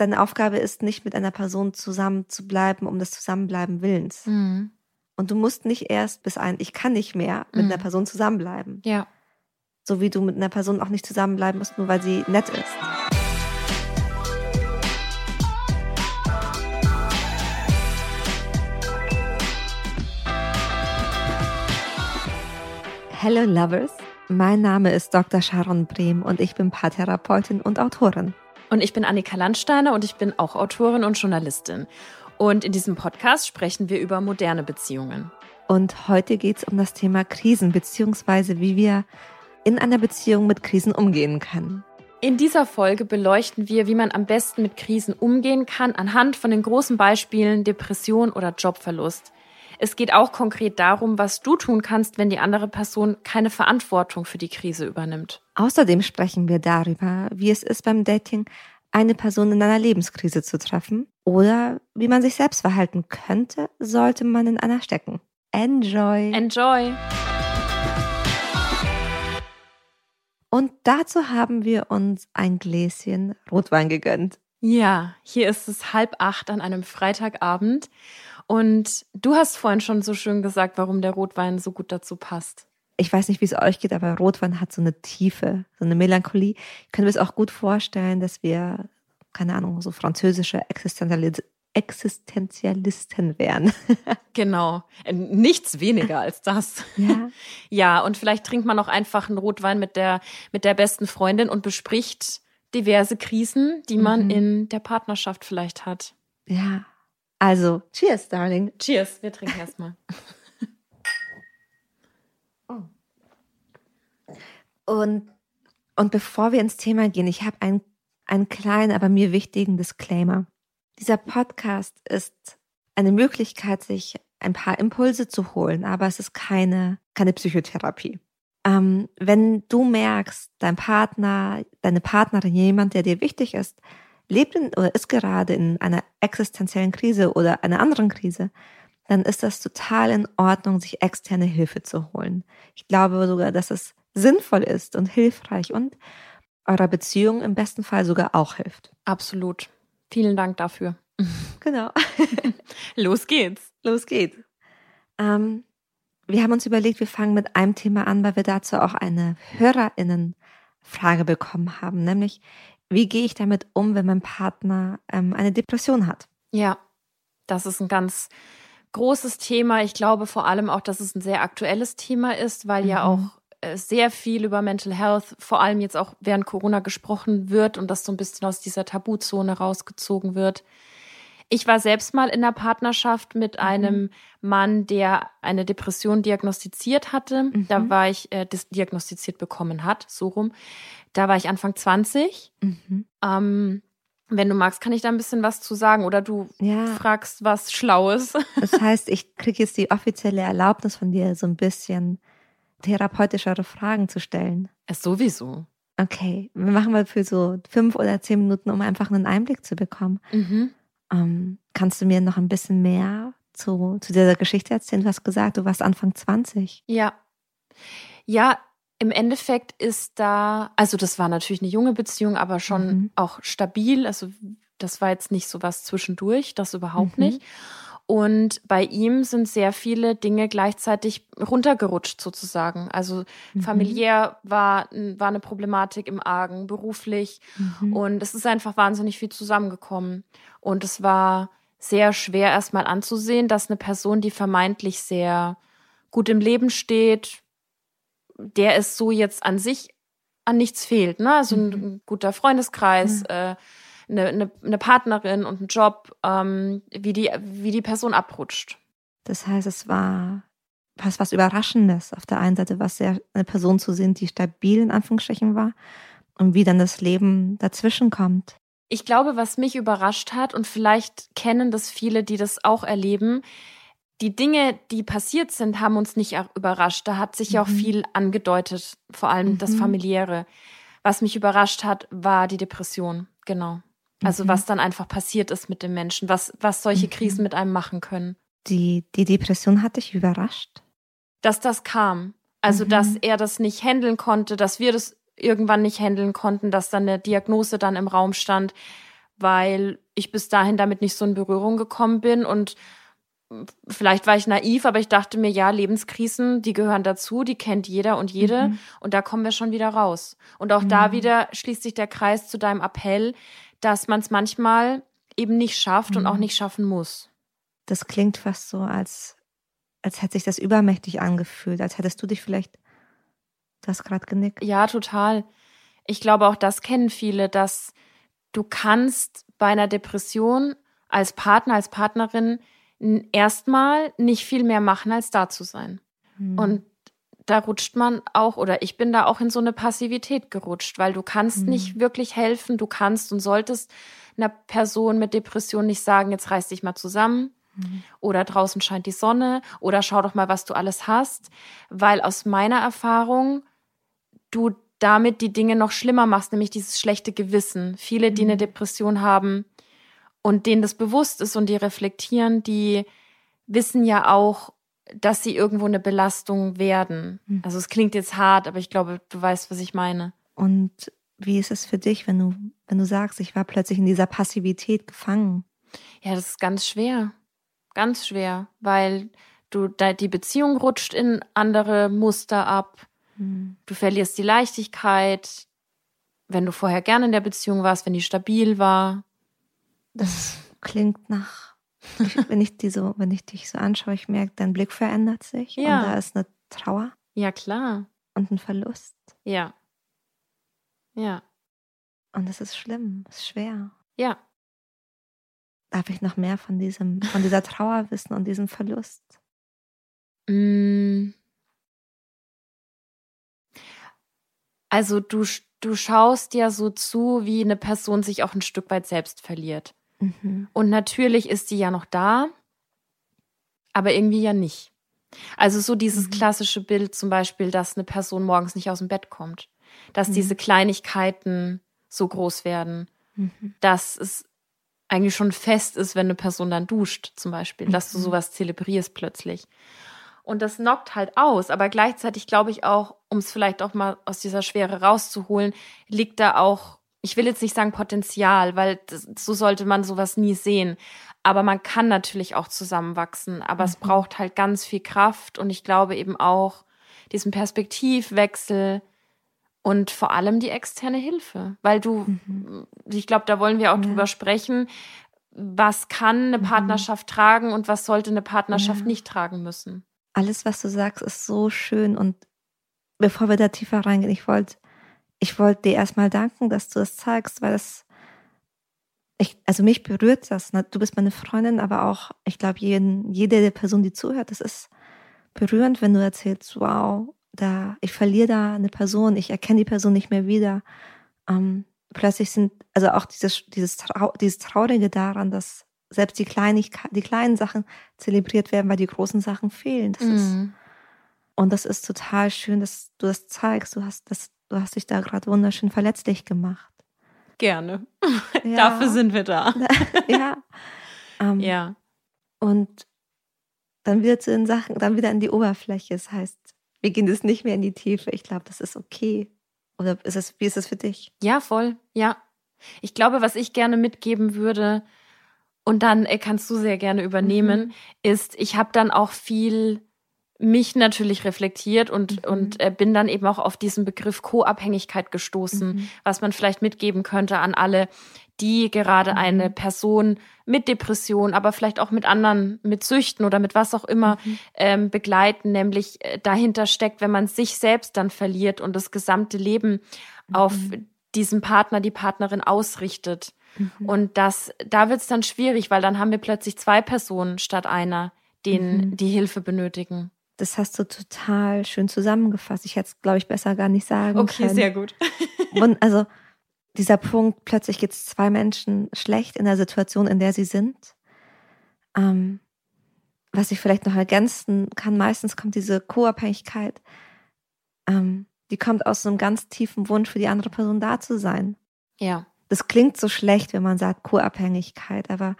deine Aufgabe ist nicht mit einer Person zusammen zu bleiben, um des Zusammenbleiben Willens. Mhm. Und du musst nicht erst bis ein Ich kann nicht mehr mit mhm. einer Person zusammenbleiben. Ja. So wie du mit einer Person auch nicht zusammenbleiben musst, nur weil sie nett ist. Hello Lovers, mein Name ist Dr. Sharon Brehm und ich bin Paartherapeutin und Autorin. Und ich bin Annika Landsteiner und ich bin auch Autorin und Journalistin. Und in diesem Podcast sprechen wir über moderne Beziehungen. Und heute geht es um das Thema Krisen, beziehungsweise wie wir in einer Beziehung mit Krisen umgehen können. In dieser Folge beleuchten wir, wie man am besten mit Krisen umgehen kann, anhand von den großen Beispielen Depression oder Jobverlust. Es geht auch konkret darum, was du tun kannst, wenn die andere Person keine Verantwortung für die Krise übernimmt. Außerdem sprechen wir darüber, wie es ist beim Dating, eine Person in einer Lebenskrise zu treffen oder wie man sich selbst verhalten könnte, sollte man in einer stecken. Enjoy! Enjoy! Und dazu haben wir uns ein Gläschen Rotwein gegönnt. Ja, hier ist es halb acht an einem Freitagabend und du hast vorhin schon so schön gesagt, warum der Rotwein so gut dazu passt. Ich weiß nicht, wie es euch geht, aber Rotwein hat so eine Tiefe, so eine Melancholie. Ich könnte mir es auch gut vorstellen, dass wir, keine Ahnung, so französische Existenzialis Existenzialisten wären. genau. Äh, nichts weniger als das. Ja. ja, und vielleicht trinkt man auch einfach einen Rotwein mit der, mit der besten Freundin und bespricht diverse Krisen, die man mhm. in der Partnerschaft vielleicht hat. Ja, also, cheers, darling. Cheers, wir trinken erstmal. oh. Und, und bevor wir ins Thema gehen, ich habe einen, einen kleinen, aber mir wichtigen Disclaimer. Dieser Podcast ist eine Möglichkeit, sich ein paar Impulse zu holen, aber es ist keine, keine Psychotherapie. Ähm, wenn du merkst, dein Partner, deine Partnerin, jemand, der dir wichtig ist, lebt in, oder ist gerade in einer existenziellen Krise oder einer anderen Krise, dann ist das total in Ordnung, sich externe Hilfe zu holen. Ich glaube sogar, dass es sinnvoll ist und hilfreich und eurer Beziehung im besten Fall sogar auch hilft. Absolut. Vielen Dank dafür. Genau. Los geht's. Los geht's. Ähm, wir haben uns überlegt, wir fangen mit einem Thema an, weil wir dazu auch eine HörerInnen-Frage bekommen haben, nämlich wie gehe ich damit um, wenn mein Partner ähm, eine Depression hat? Ja, das ist ein ganz großes Thema. Ich glaube vor allem auch, dass es ein sehr aktuelles Thema ist, weil mhm. ja auch äh, sehr viel über Mental Health, vor allem jetzt auch während Corona gesprochen wird und das so ein bisschen aus dieser Tabuzone rausgezogen wird. Ich war selbst mal in einer Partnerschaft mit mhm. einem Mann, der eine Depression diagnostiziert hatte. Mhm. Da war ich äh, diagnostiziert bekommen hat, so rum. Da war ich Anfang 20. Mhm. Ähm, wenn du magst, kann ich da ein bisschen was zu sagen oder du ja. fragst was Schlaues. Das heißt, ich kriege jetzt die offizielle Erlaubnis von dir, so ein bisschen therapeutischere Fragen zu stellen. Es äh, sowieso. Okay, wir machen mal für so fünf oder zehn Minuten, um einfach einen Einblick zu bekommen. Mhm. Ähm, kannst du mir noch ein bisschen mehr zu, zu dieser Geschichte erzählen? Du hast gesagt, du warst Anfang 20. Ja. Ja, im Endeffekt ist da, also das war natürlich eine junge Beziehung, aber schon mhm. auch stabil. Also das war jetzt nicht so was zwischendurch, das überhaupt mhm. nicht. Und bei ihm sind sehr viele Dinge gleichzeitig runtergerutscht sozusagen. Also mhm. familiär war, war eine Problematik im Argen, beruflich. Mhm. Und es ist einfach wahnsinnig viel zusammengekommen. Und es war sehr schwer erstmal anzusehen, dass eine Person, die vermeintlich sehr gut im Leben steht, der es so jetzt an sich an nichts fehlt. Ne? Also mhm. ein, guter Freundeskreis, mhm. äh, eine, eine, eine, Partnerin und ein Job, ähm, wie, die, wie die Person abrutscht. Das heißt, es war was, was Überraschendes auf der einen Seite, was sehr eine Person zu sehen, die stabil in Anführungsstrichen war und wie dann das Leben dazwischen kommt. Ich glaube, was mich überrascht hat, und vielleicht kennen das viele, die das auch erleben, die Dinge, die passiert sind, haben uns nicht überrascht. Da hat sich ja mhm. auch viel angedeutet, vor allem mhm. das familiäre. Was mich überrascht hat, war die Depression. Genau. Also mhm. was dann einfach passiert ist mit dem Menschen, was, was solche mhm. Krisen mit einem machen können. Die, die Depression hat dich überrascht? Dass das kam. Also, dass mhm. er das nicht handeln konnte, dass wir das irgendwann nicht handeln konnten, dass dann eine Diagnose dann im Raum stand, weil ich bis dahin damit nicht so in Berührung gekommen bin und vielleicht war ich naiv, aber ich dachte mir, ja, Lebenskrisen, die gehören dazu, die kennt jeder und jede mhm. und da kommen wir schon wieder raus. Und auch mhm. da wieder schließt sich der Kreis zu deinem Appell, dass man es manchmal eben nicht schafft mhm. und auch mhm. nicht schaffen muss. Das klingt fast so, als, als hätte sich das übermächtig angefühlt, als hättest du dich vielleicht, du hast gerade genickt. Ja, total. Ich glaube, auch das kennen viele, dass du kannst bei einer Depression als Partner, als Partnerin erstmal nicht viel mehr machen, als da zu sein. Mhm. Und da rutscht man auch, oder ich bin da auch in so eine Passivität gerutscht, weil du kannst mhm. nicht wirklich helfen, du kannst und solltest einer Person mit Depression nicht sagen, jetzt reiß dich mal zusammen. Mhm. Oder draußen scheint die Sonne oder schau doch mal, was du alles hast, weil aus meiner Erfahrung du damit die Dinge noch schlimmer machst, nämlich dieses schlechte Gewissen. Viele, die eine mhm. Depression haben, und denen das bewusst ist und die reflektieren, die wissen ja auch, dass sie irgendwo eine Belastung werden. Mhm. Also es klingt jetzt hart, aber ich glaube, du weißt, was ich meine. Und wie ist es für dich, wenn du, wenn du sagst, ich war plötzlich in dieser Passivität gefangen? Ja, das ist ganz schwer. Ganz schwer, weil du die Beziehung rutscht in andere Muster ab. Mhm. Du verlierst die Leichtigkeit, wenn du vorher gerne in der Beziehung warst, wenn die stabil war. Das klingt nach, wenn ich die so, wenn ich dich so anschaue, ich merke, dein Blick verändert sich ja. und da ist eine Trauer. Ja, klar. Und ein Verlust. Ja. Ja. Und es ist schlimm, es ist schwer. Ja. Darf ich noch mehr von diesem, von dieser Trauer wissen und diesem Verlust? Mm. Also du, du schaust ja so zu, wie eine Person sich auch ein Stück weit selbst verliert. Mhm. Und natürlich ist sie ja noch da, aber irgendwie ja nicht. Also so dieses mhm. klassische Bild zum Beispiel, dass eine Person morgens nicht aus dem Bett kommt, dass mhm. diese Kleinigkeiten so groß werden, mhm. dass es eigentlich schon fest ist, wenn eine Person dann duscht zum Beispiel, dass du mhm. sowas zelebrierst plötzlich. Und das knockt halt aus, aber gleichzeitig glaube ich auch, um es vielleicht auch mal aus dieser Schwere rauszuholen, liegt da auch ich will jetzt nicht sagen Potenzial, weil das, so sollte man sowas nie sehen. Aber man kann natürlich auch zusammenwachsen. Aber mhm. es braucht halt ganz viel Kraft und ich glaube eben auch diesen Perspektivwechsel und vor allem die externe Hilfe. Weil du, mhm. ich glaube, da wollen wir auch ja. drüber sprechen. Was kann eine mhm. Partnerschaft mhm. tragen und was sollte eine Partnerschaft ja. nicht tragen müssen? Alles, was du sagst, ist so schön. Und bevor wir da tiefer reingehen, ich wollte ich wollte dir erstmal danken, dass du das zeigst, weil das, ich, also mich berührt das. Ne? Du bist meine Freundin, aber auch, ich glaube, jede Person, die zuhört, das ist berührend, wenn du erzählst, wow, da, ich verliere da eine Person, ich erkenne die Person nicht mehr wieder. Ähm, plötzlich sind, also auch dieses, dieses, Trau, dieses Traurige daran, dass selbst die, Kleinigkeit, die kleinen Sachen zelebriert werden, weil die großen Sachen fehlen. Das mhm. ist, und das ist total schön, dass du das zeigst. Du hast das, du hast dich da gerade wunderschön verletzlich gemacht. Gerne. Ja. Dafür sind wir da. ja. Ähm, ja. Und dann wieder zu den Sachen, dann wieder in die Oberfläche. Das heißt, wir gehen jetzt nicht mehr in die Tiefe. Ich glaube, das ist okay. Oder ist es, wie ist es für dich? Ja, voll. Ja. Ich glaube, was ich gerne mitgeben würde, und dann äh, kannst du sehr gerne übernehmen, mhm. ist, ich habe dann auch viel mich natürlich reflektiert und, mhm. und äh, bin dann eben auch auf diesen Begriff Co-Abhängigkeit gestoßen, mhm. was man vielleicht mitgeben könnte an alle, die gerade mhm. eine Person mit Depression, aber vielleicht auch mit anderen, mit Süchten oder mit was auch immer mhm. ähm, begleiten, nämlich äh, dahinter steckt, wenn man sich selbst dann verliert und das gesamte Leben auf mhm. diesen Partner, die Partnerin ausrichtet. Mhm. Und das, da wird es dann schwierig, weil dann haben wir plötzlich zwei Personen statt einer, denen die Hilfe benötigen. Das hast du total schön zusammengefasst. Ich hätte es, glaube ich, besser gar nicht sagen okay, können. Okay, sehr gut. Und also dieser Punkt, plötzlich geht es zwei Menschen schlecht in der Situation, in der sie sind. Ähm, was ich vielleicht noch ergänzen kann, meistens kommt diese Co-Abhängigkeit, ähm, die kommt aus einem ganz tiefen Wunsch für die andere Person da zu sein. Ja. Das klingt so schlecht, wenn man sagt Co-Abhängigkeit, aber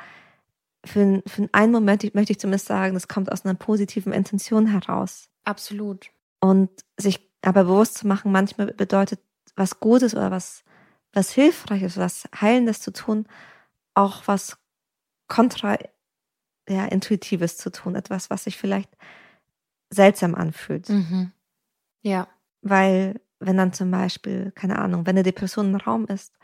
für, für einen Moment möchte ich zumindest sagen, das kommt aus einer positiven Intention heraus. Absolut. Und sich aber bewusst zu machen, manchmal bedeutet was Gutes oder was, was Hilfreiches, was Heilendes zu tun, auch was kontra ja, zu tun, etwas, was sich vielleicht seltsam anfühlt. Mhm. Ja. Weil, wenn dann zum Beispiel, keine Ahnung, wenn eine Depression im Raum ist,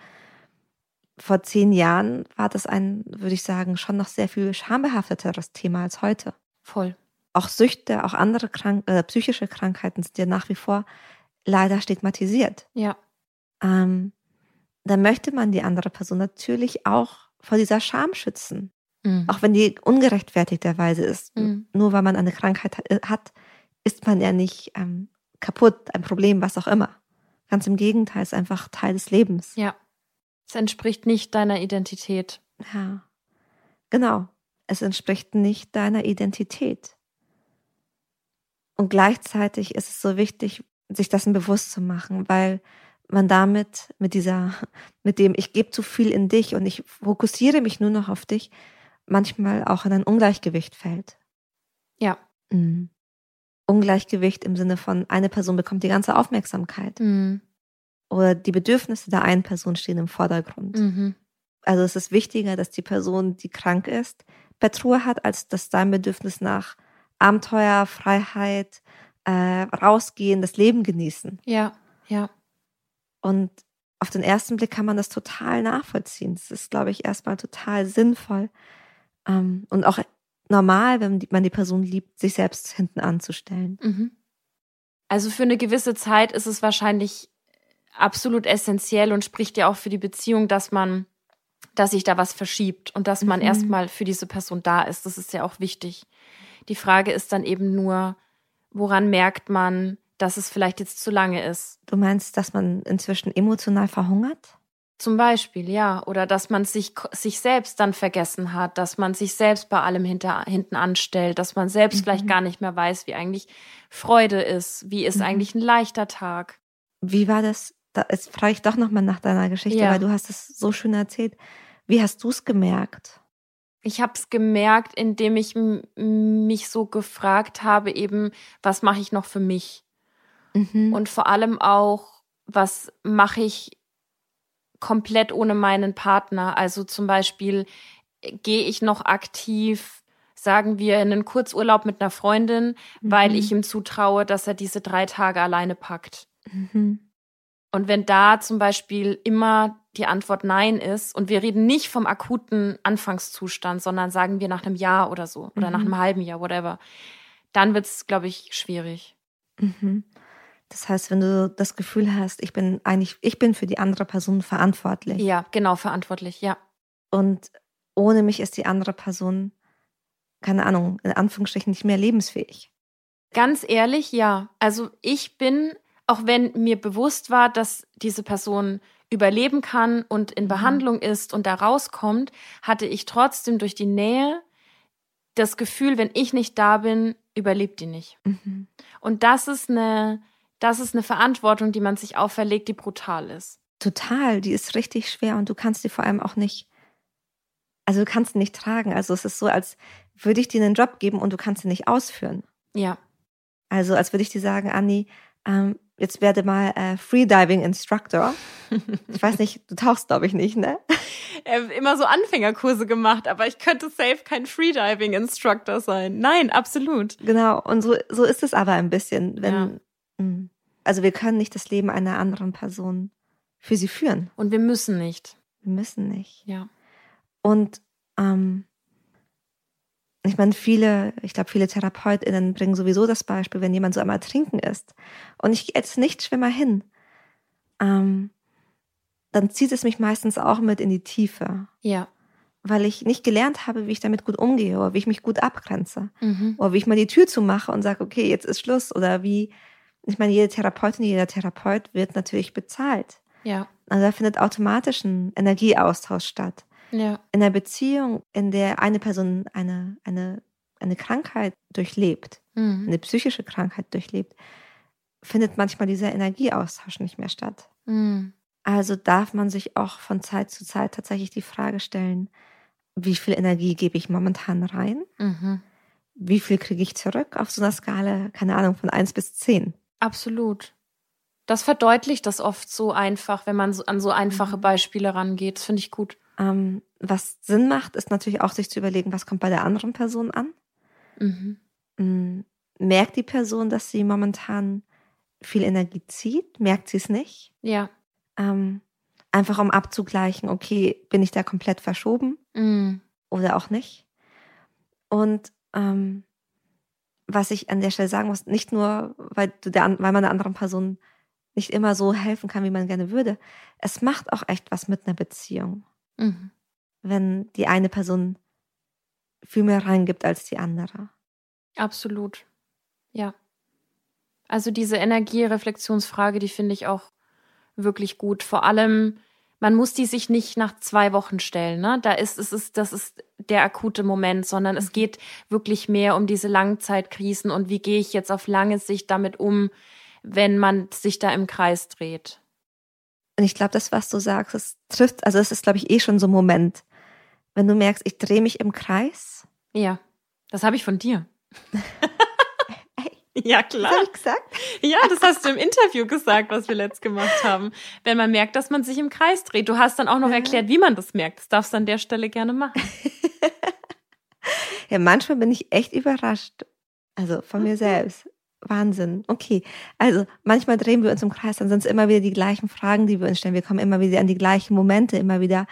vor zehn Jahren war das ein, würde ich sagen, schon noch sehr viel schambehafteteres Thema als heute. Voll. Auch Süchte, auch andere Krank äh, psychische Krankheiten sind ja nach wie vor leider stigmatisiert. Ja. Ähm, dann möchte man die andere Person natürlich auch vor dieser Scham schützen. Mhm. Auch wenn die ungerechtfertigterweise ist. Mhm. Nur weil man eine Krankheit äh, hat, ist man ja nicht ähm, kaputt, ein Problem, was auch immer. Ganz im Gegenteil, es ist einfach Teil des Lebens. Ja. Es entspricht nicht deiner Identität. Ja. Genau. Es entspricht nicht deiner Identität. Und gleichzeitig ist es so wichtig, sich dessen bewusst zu machen, weil man damit, mit dieser, mit dem ich gebe zu viel in dich und ich fokussiere mich nur noch auf dich, manchmal auch in ein Ungleichgewicht fällt. Ja. Mhm. Ungleichgewicht im Sinne von, eine Person bekommt die ganze Aufmerksamkeit. Mhm. Oder die Bedürfnisse der einen Person stehen im Vordergrund. Mhm. Also es ist wichtiger, dass die Person, die krank ist, Bettruhe hat, als dass dein Bedürfnis nach Abenteuer, Freiheit, äh, rausgehen, das Leben genießen. Ja, ja. Und auf den ersten Blick kann man das total nachvollziehen. Das ist, glaube ich, erstmal total sinnvoll ähm, und auch normal, wenn man die Person liebt, sich selbst hinten anzustellen. Mhm. Also für eine gewisse Zeit ist es wahrscheinlich absolut essentiell und spricht ja auch für die Beziehung, dass man, dass sich da was verschiebt und dass man mhm. erstmal für diese Person da ist. Das ist ja auch wichtig. Die Frage ist dann eben nur, woran merkt man, dass es vielleicht jetzt zu lange ist? Du meinst, dass man inzwischen emotional verhungert? Zum Beispiel, ja. Oder dass man sich, sich selbst dann vergessen hat, dass man sich selbst bei allem hinter, hinten anstellt, dass man selbst mhm. vielleicht gar nicht mehr weiß, wie eigentlich Freude ist, wie ist mhm. eigentlich ein leichter Tag. Wie war das? Da, jetzt frage ich doch nochmal nach deiner Geschichte, ja. weil du hast es so schön erzählt. Wie hast du es gemerkt? Ich habe es gemerkt, indem ich mich so gefragt habe, eben, was mache ich noch für mich? Mhm. Und vor allem auch, was mache ich komplett ohne meinen Partner? Also zum Beispiel, gehe ich noch aktiv, sagen wir, in einen Kurzurlaub mit einer Freundin, mhm. weil ich ihm zutraue, dass er diese drei Tage alleine packt. Mhm. Und wenn da zum Beispiel immer die Antwort Nein ist und wir reden nicht vom akuten Anfangszustand, sondern sagen wir nach einem Jahr oder so oder mhm. nach einem halben Jahr, whatever, dann wird es, glaube ich, schwierig. Mhm. Das heißt, wenn du das Gefühl hast, ich bin eigentlich, ich bin für die andere Person verantwortlich. Ja, genau, verantwortlich, ja. Und ohne mich ist die andere Person, keine Ahnung, in Anführungsstrichen nicht mehr lebensfähig. Ganz ehrlich, ja. Also ich bin, auch wenn mir bewusst war, dass diese Person überleben kann und in mhm. Behandlung ist und da rauskommt, hatte ich trotzdem durch die Nähe das Gefühl, wenn ich nicht da bin, überlebt die nicht. Mhm. Und das ist eine, das ist eine Verantwortung, die man sich auferlegt, die brutal ist. Total, die ist richtig schwer und du kannst die vor allem auch nicht, also du kannst sie nicht tragen. Also es ist so, als würde ich dir einen Job geben und du kannst ihn nicht ausführen. Ja. Also als würde ich dir sagen, Anni, ähm, jetzt werde mal äh, Freediving Instructor. Ich weiß nicht, du tauchst glaube ich nicht, ne? Immer so Anfängerkurse gemacht, aber ich könnte safe kein Freediving Instructor sein. Nein, absolut. Genau, und so, so ist es aber ein bisschen, wenn, ja. Mhm. Also wir können nicht das Leben einer anderen Person für sie führen. Und wir müssen nicht. Wir müssen nicht. Ja. Und ähm, ich meine, viele, ich glaube, viele TherapeutInnen bringen sowieso das Beispiel, wenn jemand so einmal trinken ist und ich gehe jetzt nicht schwimmer hin, ähm, dann zieht es mich meistens auch mit in die Tiefe. Ja. Weil ich nicht gelernt habe, wie ich damit gut umgehe oder wie ich mich gut abgrenze. Mhm. Oder wie ich mal die Tür zumache und sage, okay, jetzt ist Schluss. Oder wie ich meine, jede Therapeutin, jeder Therapeut wird natürlich bezahlt. Ja. Also da findet automatisch ein Energieaustausch statt. Ja. In einer Beziehung, in der eine Person eine, eine, eine Krankheit durchlebt, mhm. eine psychische Krankheit durchlebt, findet manchmal dieser Energieaustausch nicht mehr statt. Mhm. Also darf man sich auch von Zeit zu Zeit tatsächlich die Frage stellen, wie viel Energie gebe ich momentan rein? Mhm. Wie viel kriege ich zurück auf so einer Skala, keine Ahnung, von 1 bis 10? Absolut. Das verdeutlicht das oft so einfach, wenn man an so einfache mhm. Beispiele rangeht. Das finde ich gut. Ähm, was Sinn macht, ist natürlich auch sich zu überlegen, was kommt bei der anderen Person an. Mhm. Mm, merkt die Person, dass sie momentan viel Energie zieht? Merkt sie es nicht? Ja. Ähm, einfach um abzugleichen, okay, bin ich da komplett verschoben mhm. oder auch nicht? Und ähm, was ich an der Stelle sagen muss, nicht nur, weil, du der, weil man der anderen Person nicht immer so helfen kann, wie man gerne würde, es macht auch echt was mit einer Beziehung. Mhm. Wenn die eine Person viel mehr reingibt als die andere. Absolut. Ja. Also diese Energiereflexionsfrage, die finde ich auch wirklich gut. Vor allem, man muss die sich nicht nach zwei Wochen stellen. Ne? Da ist es ist, das ist der akute Moment, sondern es mhm. geht wirklich mehr um diese Langzeitkrisen und wie gehe ich jetzt auf lange Sicht damit um, wenn man sich da im Kreis dreht. Und ich glaube, das, was du sagst, es trifft, also es ist, glaube ich, eh schon so ein Moment, wenn du merkst, ich drehe mich im Kreis. Ja, das habe ich von dir. Ja, klar. Das habe ich gesagt? Ja, das hast du im Interview gesagt, was wir letzt gemacht haben. Wenn man merkt, dass man sich im Kreis dreht. Du hast dann auch noch ja. erklärt, wie man das merkt. Das darfst du an der Stelle gerne machen. ja, manchmal bin ich echt überrascht. Also von mir selbst. Wahnsinn. Okay. Also manchmal drehen wir uns im Kreis, dann sind es immer wieder die gleichen Fragen, die wir uns stellen. Wir kommen immer wieder an die gleichen Momente, immer wieder.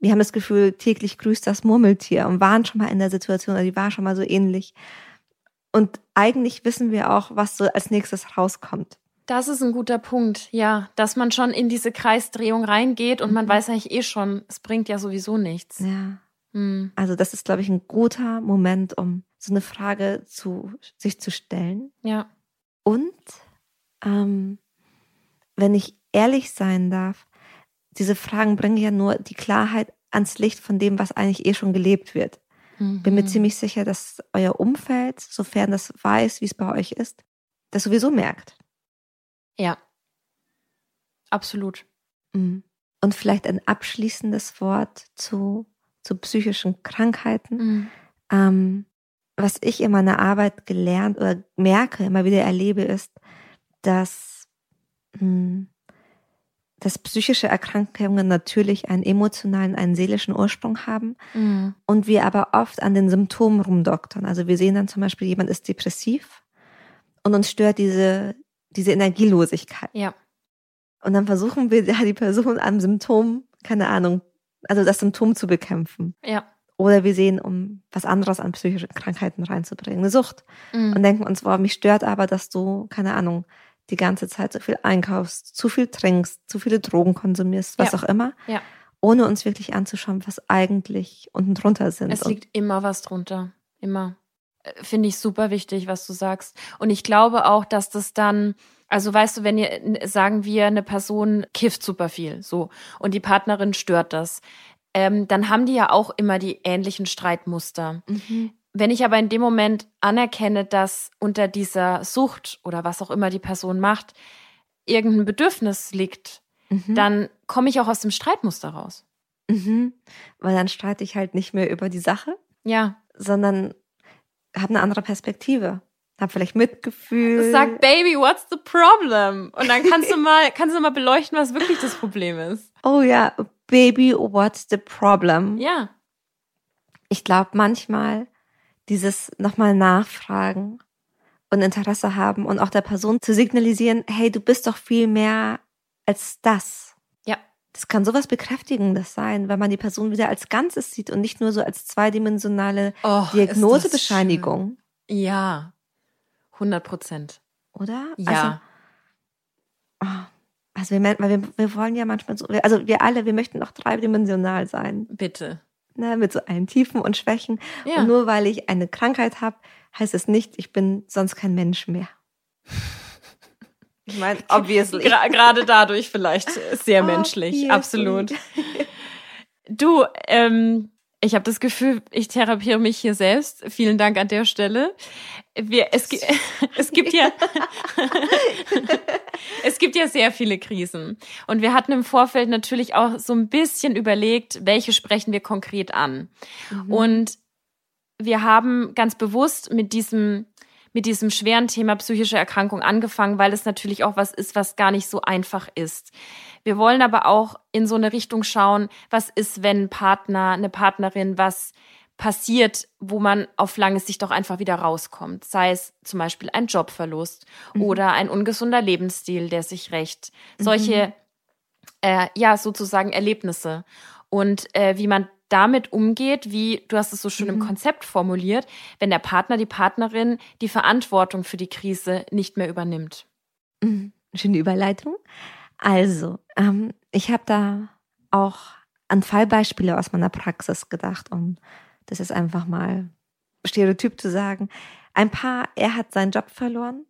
Wir haben das Gefühl, täglich grüßt das Murmeltier und waren schon mal in der Situation, oder die war schon mal so ähnlich. Und eigentlich wissen wir auch, was so als nächstes rauskommt. Das ist ein guter Punkt, ja, dass man schon in diese Kreisdrehung reingeht und mhm. man weiß eigentlich eh schon, es bringt ja sowieso nichts. Ja. Mhm. Also das ist, glaube ich, ein guter Moment, um so eine Frage zu sich zu stellen. Ja. Und ähm, wenn ich ehrlich sein darf, diese Fragen bringen ja nur die Klarheit ans Licht von dem, was eigentlich eh schon gelebt wird. Mhm. Bin mir mhm. ziemlich sicher, dass euer Umfeld, sofern das weiß, wie es bei euch ist, das sowieso merkt. Ja. Absolut. Mhm. Und vielleicht ein abschließendes Wort zu, zu psychischen Krankheiten. Mhm. Ähm, was ich in meiner Arbeit gelernt oder merke, immer wieder erlebe, ist, dass mh, hm, dass psychische Erkrankungen natürlich einen emotionalen, einen seelischen Ursprung haben mhm. und wir aber oft an den Symptomen rumdoktern. Also wir sehen dann zum Beispiel, jemand ist depressiv und uns stört diese, diese Energielosigkeit. Ja. Und dann versuchen wir ja die Person am Symptom, keine Ahnung, also das Symptom zu bekämpfen. Ja. Oder wir sehen, um was anderes an psychische Krankheiten reinzubringen, eine Sucht. Mhm. Und denken uns, boah, mich stört aber, dass du, keine Ahnung, die ganze Zeit so viel einkaufst, zu viel trinkst, zu viele Drogen konsumierst, was ja. auch immer, ja. ohne uns wirklich anzuschauen, was eigentlich unten drunter sind. Es liegt immer was drunter, immer. Äh, finde ich super wichtig, was du sagst. Und ich glaube auch, dass das dann, also weißt du, wenn ihr, sagen wir, eine Person kifft super viel, so, und die Partnerin stört das, ähm, dann haben die ja auch immer die ähnlichen Streitmuster. Mhm. Wenn ich aber in dem Moment anerkenne, dass unter dieser Sucht oder was auch immer die Person macht, irgendein Bedürfnis liegt, mhm. dann komme ich auch aus dem Streitmuster raus. Mhm. Weil dann streite ich halt nicht mehr über die Sache. Ja. Sondern habe eine andere Perspektive. Hab vielleicht Mitgefühl. Sag, Baby, what's the problem? Und dann kannst du mal, kannst du mal beleuchten, was wirklich das Problem ist. Oh ja, Baby, what's the problem? Ja. Ich glaube, manchmal dieses nochmal nachfragen und Interesse haben und auch der Person zu signalisieren, hey, du bist doch viel mehr als das. Ja. Das kann sowas Bekräftigendes sein, wenn man die Person wieder als Ganzes sieht und nicht nur so als zweidimensionale oh, Diagnosebescheinigung. Ja, 100 Prozent. Oder? Ja. Also, oh, also wir, wir, wir wollen ja manchmal so, also wir alle, wir möchten auch dreidimensional sein. Bitte ne, mit so allen Tiefen und Schwächen. Ja. Und nur weil ich eine Krankheit habe, heißt es nicht, ich bin sonst kein Mensch mehr. Ich meine, obviously. Gerade dadurch vielleicht sehr menschlich, absolut. Du, ähm, ich habe das Gefühl, ich therapiere mich hier selbst. Vielen Dank an der Stelle. Wir, es, es gibt ja es gibt ja sehr viele Krisen und wir hatten im Vorfeld natürlich auch so ein bisschen überlegt, welche sprechen wir konkret an. Mhm. Und wir haben ganz bewusst mit diesem mit diesem schweren Thema psychische Erkrankung angefangen, weil es natürlich auch was ist, was gar nicht so einfach ist. Wir wollen aber auch in so eine Richtung schauen, was ist, wenn ein Partner, eine Partnerin was passiert, wo man auf lange Sicht doch einfach wieder rauskommt. Sei es zum Beispiel ein Jobverlust mhm. oder ein ungesunder Lebensstil, der sich rächt. Solche, mhm. äh, ja, sozusagen Erlebnisse. Und äh, wie man damit umgeht, wie du hast es so schön mhm. im Konzept formuliert, wenn der Partner, die Partnerin die Verantwortung für die Krise nicht mehr übernimmt. Mhm. Schöne Überleitung. Also, ähm, ich habe da auch an Fallbeispiele aus meiner Praxis gedacht, um das ist einfach mal stereotyp zu sagen. Ein Paar, er hat seinen Job verloren,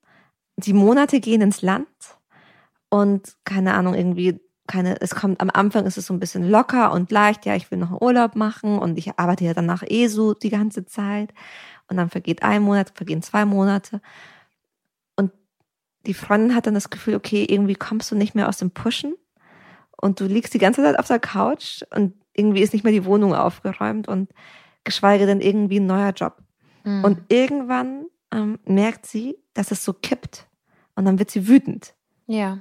die Monate gehen ins Land und keine Ahnung, irgendwie keine, es kommt am Anfang ist es so ein bisschen locker und leicht, ja, ich will noch einen Urlaub machen und ich arbeite ja danach eh so die ganze Zeit. Und dann vergeht ein Monat, vergehen zwei Monate die Freundin hat dann das Gefühl, okay, irgendwie kommst du nicht mehr aus dem Pushen und du liegst die ganze Zeit auf der Couch und irgendwie ist nicht mehr die Wohnung aufgeräumt und geschweige denn irgendwie ein neuer Job. Mhm. Und irgendwann ähm, merkt sie, dass es so kippt und dann wird sie wütend. Ja.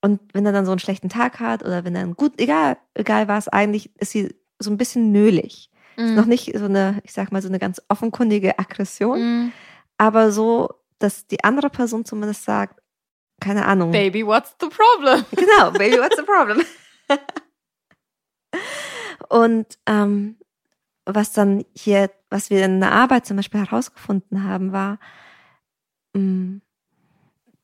Und wenn er dann so einen schlechten Tag hat oder wenn er einen gut, egal, egal was, eigentlich ist sie so ein bisschen nölig. Mhm. Ist noch nicht so eine, ich sag mal, so eine ganz offenkundige Aggression, mhm. aber so, dass die andere Person zumindest sagt, keine Ahnung. Baby, what's the problem? Genau, Baby, what's the problem? Und ähm, was dann hier, was wir in der Arbeit zum Beispiel herausgefunden haben, war, mm,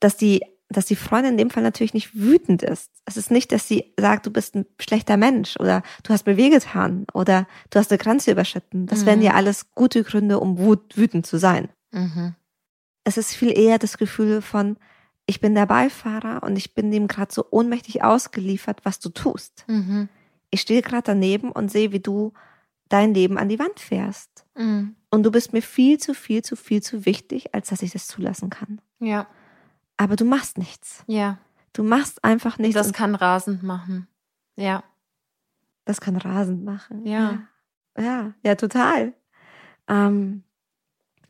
dass die, dass die Freundin in dem Fall natürlich nicht wütend ist. Es ist nicht, dass sie sagt, du bist ein schlechter Mensch oder du hast mir wehgetan oder du hast eine Grenze überschritten. Das mhm. wären ja alles gute Gründe, um wütend zu sein. Mhm. Es ist viel eher das Gefühl von, ich bin der Beifahrer und ich bin dem gerade so ohnmächtig ausgeliefert, was du tust. Mhm. Ich stehe gerade daneben und sehe, wie du dein Leben an die Wand fährst. Mhm. Und du bist mir viel zu viel zu viel zu wichtig, als dass ich das zulassen kann. Ja. Aber du machst nichts. Ja. Du machst einfach nichts. Das kann rasend machen. Ja. Das kann rasend machen. Ja. Ja, ja, total. Ähm,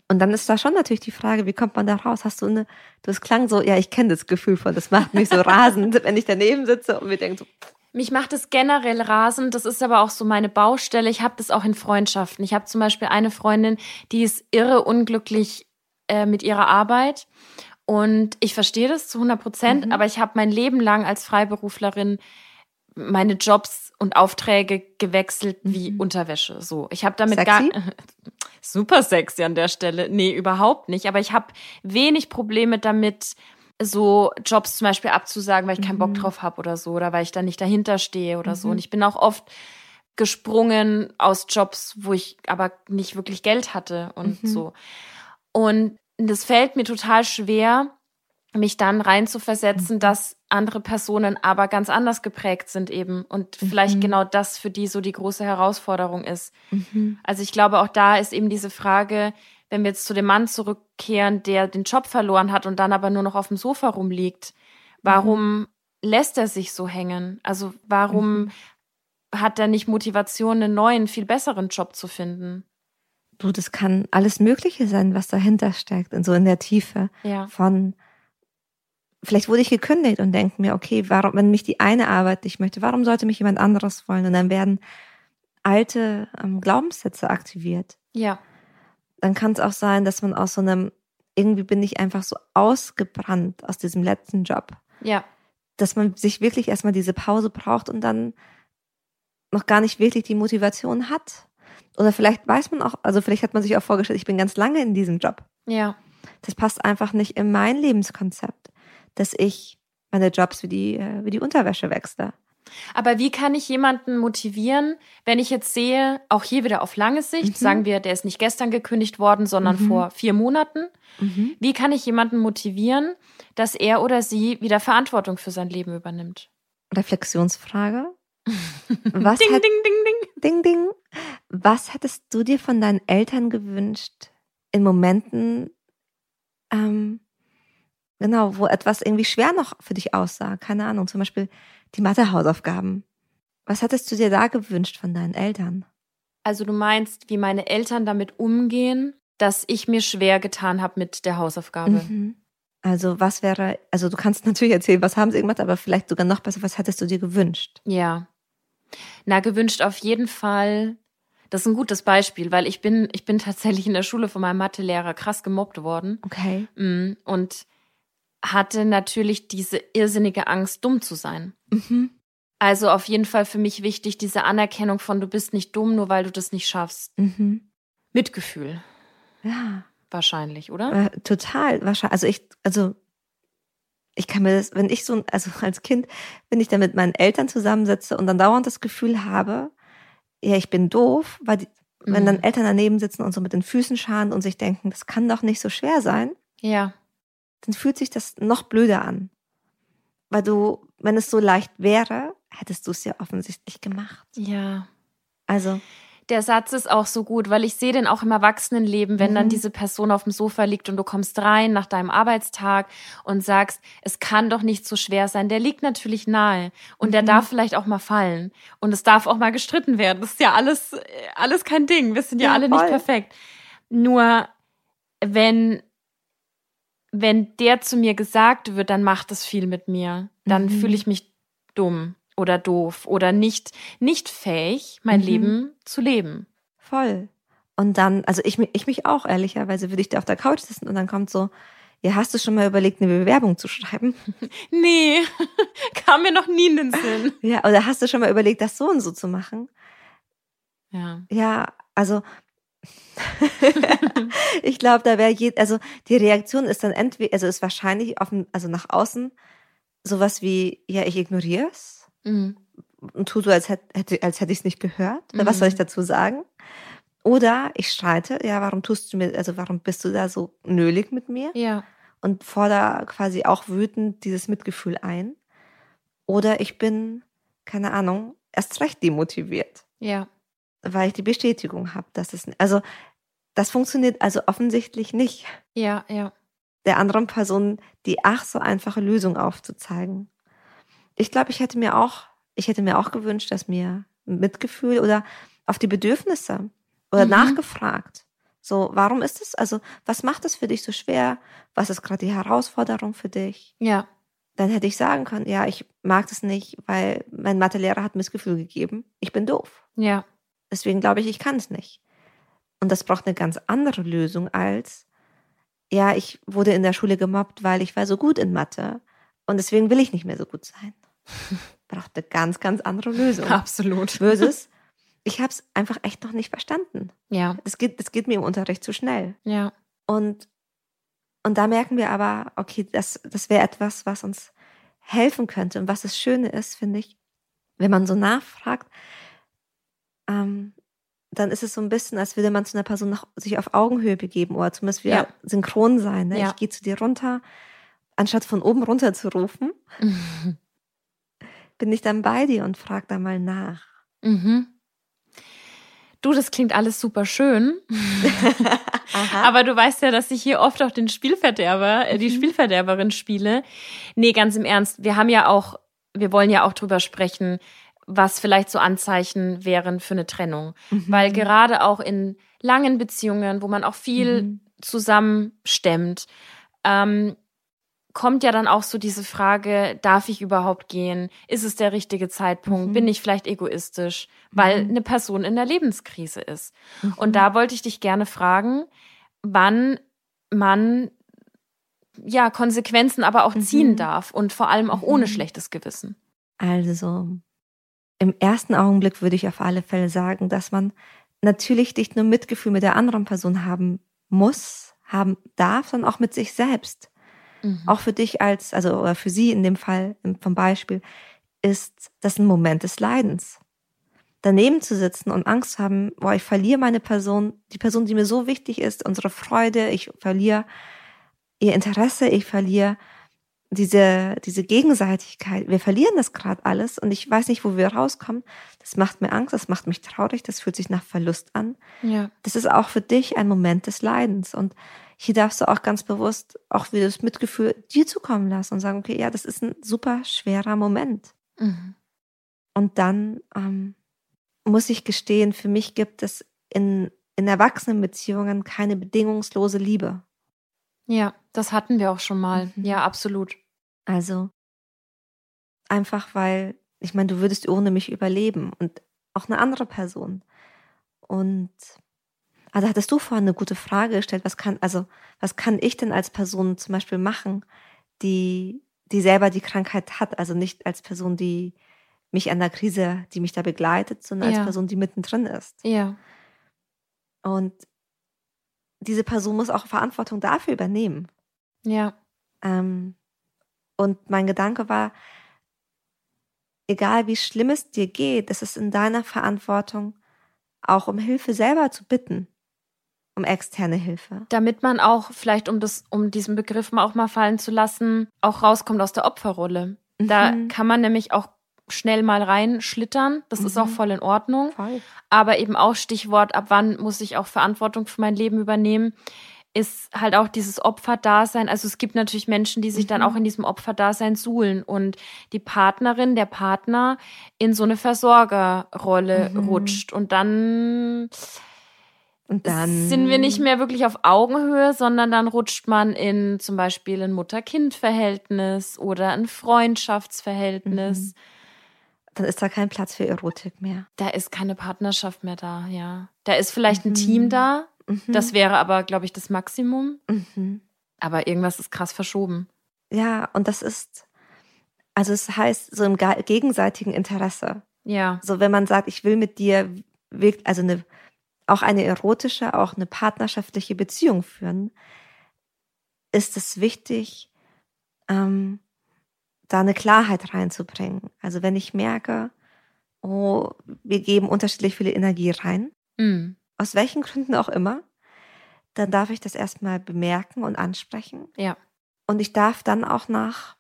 und dann ist da schon natürlich die Frage, wie kommt man da raus? Hast du eine, das klang so, ja, ich kenne das Gefühl von, das macht mich so rasend, wenn ich daneben sitze und mir denke so, mich macht es generell rasend. Das ist aber auch so meine Baustelle. Ich habe das auch in Freundschaften. Ich habe zum Beispiel eine Freundin, die ist irre unglücklich äh, mit ihrer Arbeit. Und ich verstehe das zu 100 Prozent, mhm. aber ich habe mein Leben lang als Freiberuflerin meine Jobs und Aufträge gewechselt mhm. wie Unterwäsche. So, ich habe damit sexy? gar super sexy an der Stelle. Nee, überhaupt nicht. Aber ich habe wenig Probleme damit, so Jobs zum Beispiel abzusagen, weil ich keinen Bock mhm. drauf habe oder so, oder weil ich da nicht dahinter stehe oder mhm. so. Und ich bin auch oft gesprungen aus Jobs, wo ich aber nicht wirklich Geld hatte und mhm. so. Und das fällt mir total schwer, mich dann reinzuversetzen, mhm. dass andere Personen aber ganz anders geprägt sind eben und vielleicht mhm. genau das für die so die große Herausforderung ist. Mhm. Also ich glaube, auch da ist eben diese Frage, wenn wir jetzt zu dem Mann zurückkehren, der den Job verloren hat und dann aber nur noch auf dem Sofa rumliegt, warum mhm. lässt er sich so hängen? Also warum mhm. hat er nicht Motivation, einen neuen, viel besseren Job zu finden? Du, das kann alles Mögliche sein, was dahinter steckt, in so in der Tiefe ja. von vielleicht wurde ich gekündigt und denke mir, okay, warum, wenn mich die eine Arbeit nicht möchte, warum sollte mich jemand anderes wollen? Und dann werden alte ähm, Glaubenssätze aktiviert. Ja dann kann es auch sein, dass man aus so einem, irgendwie bin ich einfach so ausgebrannt aus diesem letzten Job. Ja. Dass man sich wirklich erstmal diese Pause braucht und dann noch gar nicht wirklich die Motivation hat. Oder vielleicht weiß man auch, also vielleicht hat man sich auch vorgestellt, ich bin ganz lange in diesem Job. Ja. Das passt einfach nicht in mein Lebenskonzept, dass ich meine Jobs wie die, äh, wie die Unterwäsche wechsle. Aber wie kann ich jemanden motivieren, wenn ich jetzt sehe, auch hier wieder auf lange Sicht, mhm. sagen wir, der ist nicht gestern gekündigt worden, sondern mhm. vor vier Monaten. Mhm. Wie kann ich jemanden motivieren, dass er oder sie wieder Verantwortung für sein Leben übernimmt? Reflexionsfrage. Was ding, hat, ding, ding, ding. Ding, ding. Was hättest du dir von deinen Eltern gewünscht in Momenten, ähm, genau, wo etwas irgendwie schwer noch für dich aussah? Keine Ahnung, zum Beispiel die Mathehausaufgaben. Was hattest du dir da gewünscht von deinen Eltern? Also du meinst, wie meine Eltern damit umgehen? dass ich mir schwer getan habe mit der Hausaufgabe. Mhm. Also was wäre, also du kannst natürlich erzählen, was haben sie gemacht, aber vielleicht sogar noch besser, was hättest du dir gewünscht? Ja. Na, gewünscht auf jeden Fall. Das ist ein gutes Beispiel, weil ich bin, ich bin tatsächlich in der Schule von meinem Mathelehrer krass gemobbt worden. Okay. Mm, und hatte natürlich diese irrsinnige Angst, dumm zu sein. Mhm. Also auf jeden Fall für mich wichtig, diese Anerkennung von du bist nicht dumm, nur weil du das nicht schaffst. Mhm. Mitgefühl. Ja. Wahrscheinlich, oder? Äh, total, wahrscheinlich. Also ich, also ich kann mir das, wenn ich so, also als Kind, wenn ich dann mit meinen Eltern zusammensitze und dann dauernd das Gefühl habe, ja, ich bin doof, weil die, mhm. wenn dann mhm. Eltern daneben sitzen und so mit den Füßen scharen und sich denken, das kann doch nicht so schwer sein. Ja. Dann fühlt sich das noch blöder an. Weil du, wenn es so leicht wäre, hättest du es ja offensichtlich gemacht. Ja. Also der Satz ist auch so gut, weil ich sehe den auch im Erwachsenenleben, wenn mhm. dann diese Person auf dem Sofa liegt und du kommst rein nach deinem Arbeitstag und sagst, es kann doch nicht so schwer sein. Der liegt natürlich nahe und mhm. der darf vielleicht auch mal fallen und es darf auch mal gestritten werden. Das ist ja alles, alles kein Ding. Wir sind ja, ja alle voll. nicht perfekt. Nur wenn wenn der zu mir gesagt wird, dann macht das viel mit mir. Dann mhm. fühle ich mich dumm oder doof oder nicht, nicht fähig, mein mhm. Leben zu leben. Voll. Und dann, also ich, ich mich auch ehrlicherweise, würde ich da auf der Couch sitzen und dann kommt so, ja, hast du schon mal überlegt, eine Bewerbung zu schreiben? Nee, kam mir noch nie in den Sinn. ja, oder hast du schon mal überlegt, das so und so zu machen? Ja. Ja, also ich glaube, da wäre je, also die Reaktion ist dann entweder, also ist wahrscheinlich offen, also nach außen sowas wie, ja, ich ignoriere es Mhm. Und tu so, als hätte, als hätte ich es nicht gehört. Mhm. Was soll ich mhm. dazu sagen? Oder ich streite, ja, warum tust du mir, also warum bist du da so nölig mit mir? Ja. Und fordere quasi auch wütend dieses Mitgefühl ein. Oder ich bin, keine Ahnung, erst recht demotiviert. Ja. Weil ich die Bestätigung habe, dass es, also das funktioniert also offensichtlich nicht. Ja, ja. Der anderen Person die ach so einfache Lösung aufzuzeigen ich glaube, ich hätte mir auch, ich hätte mir auch gewünscht, dass mir Mitgefühl oder auf die Bedürfnisse oder mhm. nachgefragt. So, warum ist es, also, was macht es für dich so schwer? Was ist gerade die Herausforderung für dich? Ja. Dann hätte ich sagen können, ja, ich mag das nicht, weil mein Mathelehrer hat Missgefühl gegeben. Ich bin doof. Ja. Deswegen glaube ich, ich kann es nicht. Und das braucht eine ganz andere Lösung als, ja, ich wurde in der Schule gemobbt, weil ich war so gut in Mathe und deswegen will ich nicht mehr so gut sein. Braucht eine ganz, ganz andere Lösung. Absolut. Versus, ich habe es einfach echt noch nicht verstanden. Ja. Das geht, das geht mir im Unterricht zu schnell. Ja. Und, und da merken wir aber, okay, das, das wäre etwas, was uns helfen könnte. Und was das Schöne ist, finde ich, wenn man so nachfragt, ähm, dann ist es so ein bisschen, als würde man zu einer Person nach, sich auf Augenhöhe begeben oder zumindest wieder ja. synchron sein. Ne? Ja. Ich gehe zu dir runter, anstatt von oben runter zu rufen, bin ich dann bei dir und frag da mal nach. Mhm. Du, das klingt alles super schön. Aber du weißt ja, dass ich hier oft auch den Spielverderber, äh, die mhm. Spielverderberin spiele. Nee, ganz im Ernst. Wir haben ja auch, wir wollen ja auch drüber sprechen, was vielleicht so Anzeichen wären für eine Trennung. Mhm. Weil gerade auch in langen Beziehungen, wo man auch viel mhm. zusammenstemmt, ähm, kommt ja dann auch so diese Frage, darf ich überhaupt gehen? Ist es der richtige Zeitpunkt? Mhm. Bin ich vielleicht egoistisch, weil mhm. eine Person in der Lebenskrise ist? Mhm. Und da wollte ich dich gerne fragen, wann man ja Konsequenzen aber auch ziehen mhm. darf und vor allem auch ohne mhm. schlechtes Gewissen. Also im ersten Augenblick würde ich auf alle Fälle sagen, dass man natürlich nicht nur Mitgefühl mit der anderen Person haben muss, haben darf, sondern auch mit sich selbst. Mhm. Auch für dich als, also oder für sie in dem Fall vom Beispiel, ist das ein Moment des Leidens. Daneben zu sitzen und Angst zu haben, boah, ich verliere meine Person, die Person, die mir so wichtig ist, unsere Freude, ich verliere ihr Interesse, ich verliere diese, diese Gegenseitigkeit. Wir verlieren das gerade alles und ich weiß nicht, wo wir rauskommen. Das macht mir Angst, das macht mich traurig, das fühlt sich nach Verlust an. Ja. Das ist auch für dich ein Moment des Leidens und hier darfst du auch ganz bewusst auch wieder das Mitgefühl dir zukommen lassen und sagen, okay, ja, das ist ein super schwerer Moment. Mhm. Und dann ähm, muss ich gestehen, für mich gibt es in in Erwachsenenbeziehungen keine bedingungslose Liebe. Ja, das hatten wir auch schon mal. Mhm. Ja, absolut. Also einfach weil, ich meine, du würdest ohne mich überleben und auch eine andere Person. Und also hattest du vorhin eine gute Frage gestellt, was kann, also was kann ich denn als Person zum Beispiel machen, die, die selber die Krankheit hat, also nicht als Person, die mich an der Krise, die mich da begleitet, sondern ja. als Person, die mittendrin ist. Ja. Und diese Person muss auch Verantwortung dafür übernehmen. Ja. Ähm, und mein Gedanke war, egal wie schlimm es dir geht, es ist in deiner Verantwortung, auch um Hilfe selber zu bitten um externe Hilfe. Damit man auch, vielleicht um das, um diesen Begriff mal auch mal fallen zu lassen, auch rauskommt aus der Opferrolle. Mhm. Da kann man nämlich auch schnell mal reinschlittern. Das mhm. ist auch mhm. voll in Ordnung. Voll. Aber eben auch Stichwort, ab wann muss ich auch Verantwortung für mein Leben übernehmen, ist halt auch dieses Opferdasein. Also es gibt natürlich Menschen, die sich mhm. dann auch in diesem Opferdasein suhlen und die Partnerin, der Partner in so eine Versorgerrolle mhm. rutscht und dann und dann sind wir nicht mehr wirklich auf Augenhöhe, sondern dann rutscht man in zum Beispiel ein Mutter-Kind-Verhältnis oder ein Freundschaftsverhältnis. Mhm. Dann ist da kein Platz für Erotik mehr. Da ist keine Partnerschaft mehr da, ja. Da ist vielleicht mhm. ein Team da. Mhm. Das wäre aber, glaube ich, das Maximum. Mhm. Aber irgendwas ist krass verschoben. Ja, und das ist, also es heißt so im gegenseitigen Interesse. Ja. So, wenn man sagt, ich will mit dir, also eine auch eine erotische, auch eine partnerschaftliche Beziehung führen, ist es wichtig, ähm, da eine Klarheit reinzubringen. Also wenn ich merke, oh, wir geben unterschiedlich viele Energie rein, mhm. aus welchen Gründen auch immer, dann darf ich das erstmal bemerken und ansprechen. Ja. Und ich darf dann auch nach,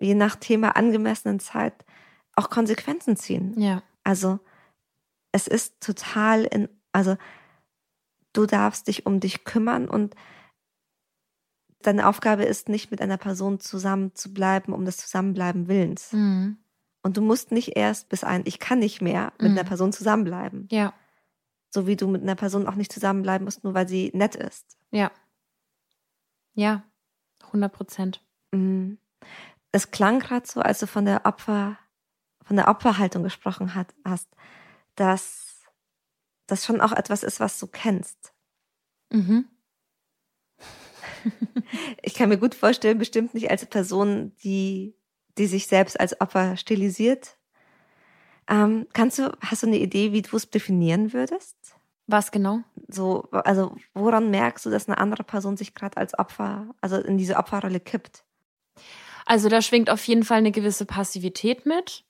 je nach Thema angemessenen Zeit, auch Konsequenzen ziehen. Ja. Also es ist total in also du darfst dich um dich kümmern und deine Aufgabe ist nicht mit einer Person zusammen zu bleiben, um des Zusammenbleiben Willens. Mhm. Und du musst nicht erst bis ein Ich kann nicht mehr mit mhm. einer Person zusammenbleiben. Ja. So wie du mit einer Person auch nicht zusammenbleiben musst, nur weil sie nett ist. Ja. Ja, 100 Prozent. Mhm. Es klang gerade so, als du von der Opfer, von der Opferhaltung gesprochen hat, hast, dass das schon auch etwas ist, was du kennst. Mhm. ich kann mir gut vorstellen, bestimmt nicht als Person, die, die sich selbst als Opfer stilisiert. Ähm, kannst du, hast du eine Idee, wie du es definieren würdest? Was genau? So, also woran merkst du, dass eine andere Person sich gerade als Opfer, also in diese Opferrolle kippt? Also da schwingt auf jeden Fall eine gewisse Passivität mit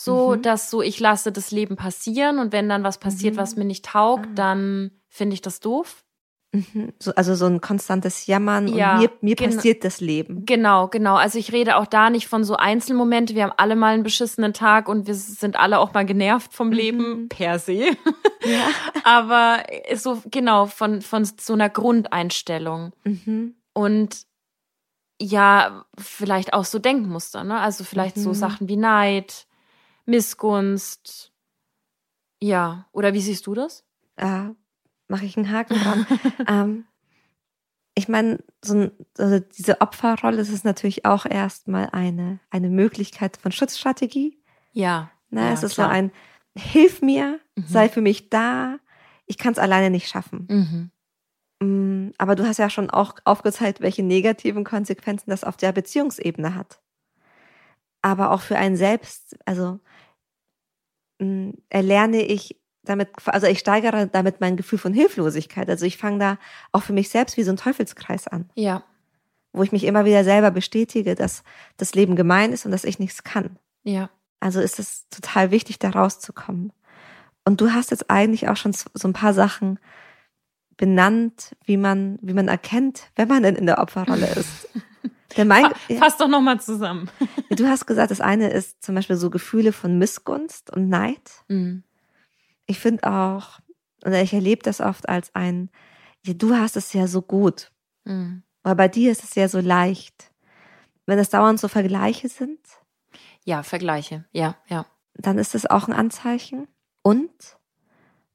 so, mhm. dass so, ich lasse das Leben passieren und wenn dann was passiert, mhm. was mir nicht taugt, ah. dann finde ich das doof. Mhm. So, also so ein konstantes Jammern ja, und mir, mir passiert das Leben. Genau, genau. Also ich rede auch da nicht von so Einzelmomente. Wir haben alle mal einen beschissenen Tag und wir sind alle auch mal genervt vom Leben mhm. per se. Ja. Aber so genau von von so einer Grundeinstellung mhm. und ja vielleicht auch so Denkmuster. Ne? Also vielleicht so mhm. Sachen wie Neid Missgunst. Ja, oder wie siehst du das? Ja, mache ich einen Haken dran. ähm, ich meine, so also diese Opferrolle das ist natürlich auch erstmal eine, eine Möglichkeit von Schutzstrategie. Ja. Ne, ja es ist klar. so ein Hilf mir, mhm. sei für mich da, ich kann es alleine nicht schaffen. Mhm. Mm, aber du hast ja schon auch aufgezeigt, welche negativen Konsequenzen das auf der Beziehungsebene hat. Aber auch für einen selbst, also hm, erlerne ich damit, also ich steigere damit mein Gefühl von Hilflosigkeit. Also ich fange da auch für mich selbst wie so ein Teufelskreis an. Ja. Wo ich mich immer wieder selber bestätige, dass das Leben gemein ist und dass ich nichts kann. Ja. Also ist es total wichtig, da rauszukommen. Und du hast jetzt eigentlich auch schon so ein paar Sachen benannt, wie man, wie man erkennt, wenn man denn in der Opferrolle ist. Mein, Fass doch nochmal zusammen. Du hast gesagt, das eine ist zum Beispiel so Gefühle von Missgunst und Neid. Mhm. Ich finde auch, oder ich erlebe das oft als ein, ja, du hast es ja so gut. Mhm. Aber bei dir ist es ja so leicht. Wenn es dauernd so Vergleiche sind. Ja, Vergleiche, ja, ja. Dann ist das auch ein Anzeichen. Und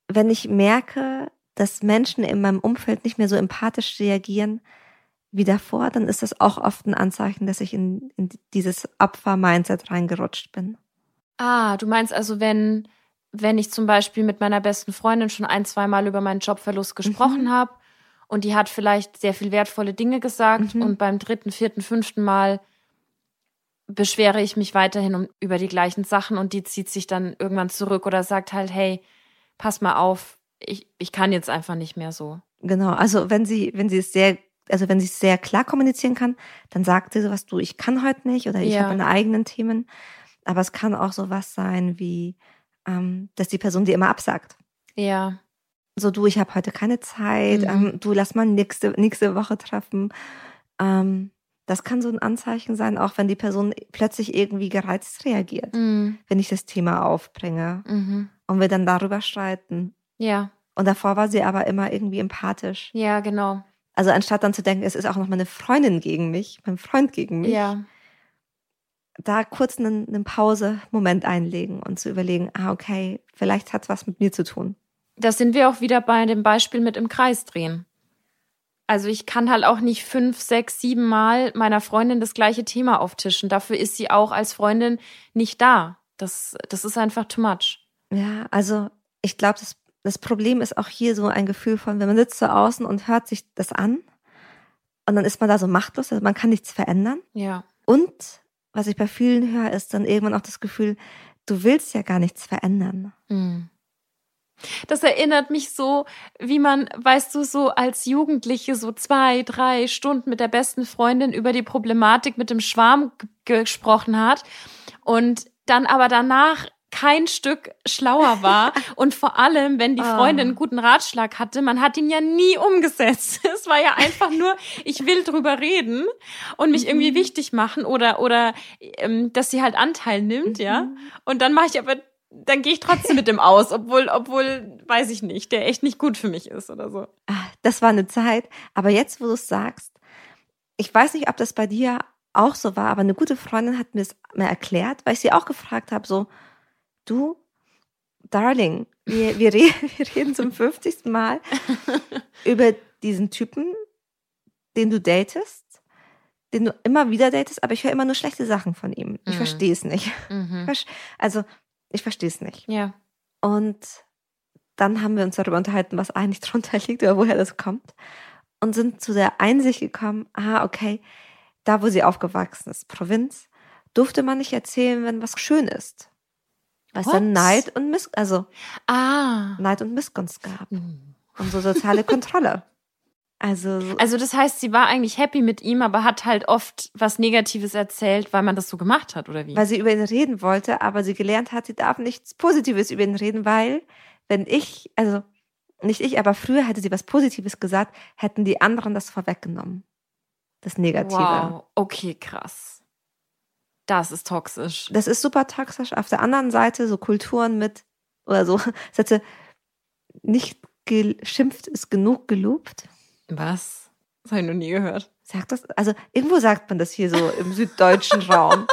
wenn ich merke, dass Menschen in meinem Umfeld nicht mehr so empathisch reagieren wie davor, dann ist das auch oft ein Anzeichen, dass ich in, in dieses Opfer-Mindset reingerutscht bin. Ah, du meinst also, wenn, wenn ich zum Beispiel mit meiner besten Freundin schon ein, zwei Mal über meinen Jobverlust gesprochen mhm. habe und die hat vielleicht sehr viel wertvolle Dinge gesagt mhm. und beim dritten, vierten, fünften Mal beschwere ich mich weiterhin um, über die gleichen Sachen und die zieht sich dann irgendwann zurück oder sagt halt, hey, pass mal auf, ich, ich kann jetzt einfach nicht mehr so. Genau, also wenn sie, wenn sie es sehr, also wenn sie es sehr klar kommunizieren kann, dann sagt sie sowas, du, ich kann heute nicht oder ich ja. habe meine eigenen Themen. Aber es kann auch sowas sein wie, ähm, dass die Person dir immer absagt. Ja. So, du, ich habe heute keine Zeit, mhm. ähm, du lass mal nächste, nächste Woche treffen. Ähm, das kann so ein Anzeichen sein, auch wenn die Person plötzlich irgendwie gereizt reagiert, mhm. wenn ich das Thema aufbringe mhm. und wir dann darüber streiten. Ja. Und davor war sie aber immer irgendwie empathisch. Ja, genau. Also anstatt dann zu denken, es ist auch noch meine Freundin gegen mich, mein Freund gegen mich. Ja. Da kurz einen, einen Pause-Moment einlegen und zu überlegen, ah, okay, vielleicht hat es was mit mir zu tun. Da sind wir auch wieder bei dem Beispiel mit im Kreis drehen. Also ich kann halt auch nicht fünf, sechs, sieben Mal meiner Freundin das gleiche Thema auftischen. Dafür ist sie auch als Freundin nicht da. Das, das ist einfach too much. Ja, also ich glaube, das, das Problem ist auch hier so ein Gefühl von, wenn man sitzt so außen und hört sich das an und dann ist man da so machtlos, also man kann nichts verändern. Ja. Und was ich bei vielen höre, ist dann irgendwann auch das Gefühl, du willst ja gar nichts verändern. Mhm. Das erinnert mich so, wie man, weißt du, so als Jugendliche so zwei, drei Stunden mit der besten Freundin über die Problematik mit dem Schwarm gesprochen hat und dann aber danach kein Stück schlauer war und vor allem, wenn die Freundin einen guten Ratschlag hatte, man hat ihn ja nie umgesetzt. Es war ja einfach nur, ich will drüber reden und mich irgendwie mhm. wichtig machen oder oder ähm, dass sie halt Anteil nimmt, ja. Mhm. Und dann mache ich aber dann gehe ich trotzdem mit dem aus, obwohl, obwohl, weiß ich nicht, der echt nicht gut für mich ist oder so. Ah, das war eine Zeit. Aber jetzt, wo du es sagst, ich weiß nicht, ob das bei dir auch so war, aber eine gute Freundin hat mir es mir erklärt, weil ich sie auch gefragt habe, so, du, Darling, wir, wir, reden, wir reden zum 50. Mal über diesen Typen, den du datest, den du immer wieder datest, aber ich höre immer nur schlechte Sachen von ihm. Ich mhm. verstehe es nicht. Mhm. Also ich verstehe es nicht. Ja. Und dann haben wir uns darüber unterhalten, was eigentlich drunter liegt oder woher das kommt. Und sind zu der Einsicht gekommen, ah, okay, da wo sie aufgewachsen ist, Provinz, durfte man nicht erzählen, wenn was schön ist. Weil es dann Neid und Miss, also ah. Neid und Missgunst gab. Mhm. Und so soziale Kontrolle. Also, also das heißt, sie war eigentlich happy mit ihm, aber hat halt oft was Negatives erzählt, weil man das so gemacht hat, oder wie? Weil sie über ihn reden wollte, aber sie gelernt hat, sie darf nichts Positives über ihn reden, weil wenn ich, also nicht ich, aber früher hätte sie was Positives gesagt, hätten die anderen das vorweggenommen. Das Negative. Wow, okay, krass. Das ist toxisch. Das ist super toxisch. Auf der anderen Seite so Kulturen mit, oder so, Sätze, nicht geschimpft ist genug gelobt. Was? Das habe ich noch nie gehört. Sagt das? Also irgendwo sagt man das hier so im süddeutschen Raum.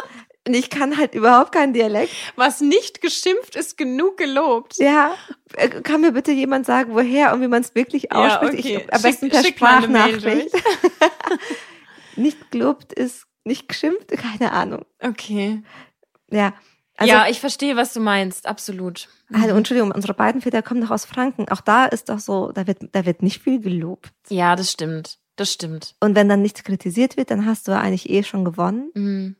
Und ich kann halt überhaupt keinen Dialekt. Was nicht geschimpft ist, genug gelobt. Ja. Äh, kann mir bitte jemand sagen, woher und wie man es wirklich ausspricht? Ja, okay. Ich, am besten per Sprachnachricht. nicht gelobt ist nicht geschimpft, keine Ahnung. Okay. Ja. Also, ja, ich verstehe, was du meinst, absolut. Also, Entschuldigung, unsere beiden Väter kommen doch aus Franken. Auch da ist doch so, da wird, da wird nicht viel gelobt. Ja, das stimmt. Das stimmt. Und wenn dann nichts kritisiert wird, dann hast du eigentlich eh schon gewonnen. Mhm.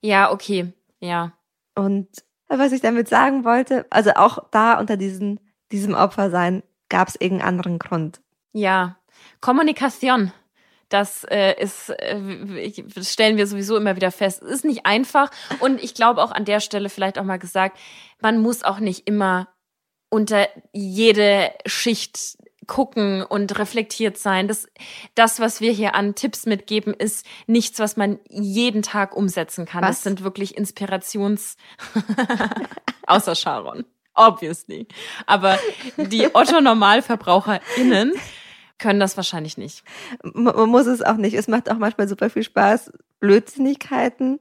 Ja, okay. Ja. Und was ich damit sagen wollte, also auch da unter diesen, diesem Opfersein gab es irgendeinen anderen Grund. Ja. Kommunikation. Das äh, ist, äh, stellen wir sowieso immer wieder fest. Es ist nicht einfach. Und ich glaube auch an der Stelle vielleicht auch mal gesagt, man muss auch nicht immer unter jede Schicht gucken und reflektiert sein. Das, das, was wir hier an Tipps mitgeben, ist nichts, was man jeden Tag umsetzen kann. Was? Das sind wirklich Inspirations, außer Sharon. Obviously. Aber die Otto-NormalverbraucherInnen können das wahrscheinlich nicht. Man muss es auch nicht. Es macht auch manchmal super viel Spaß, Blödsinnigkeiten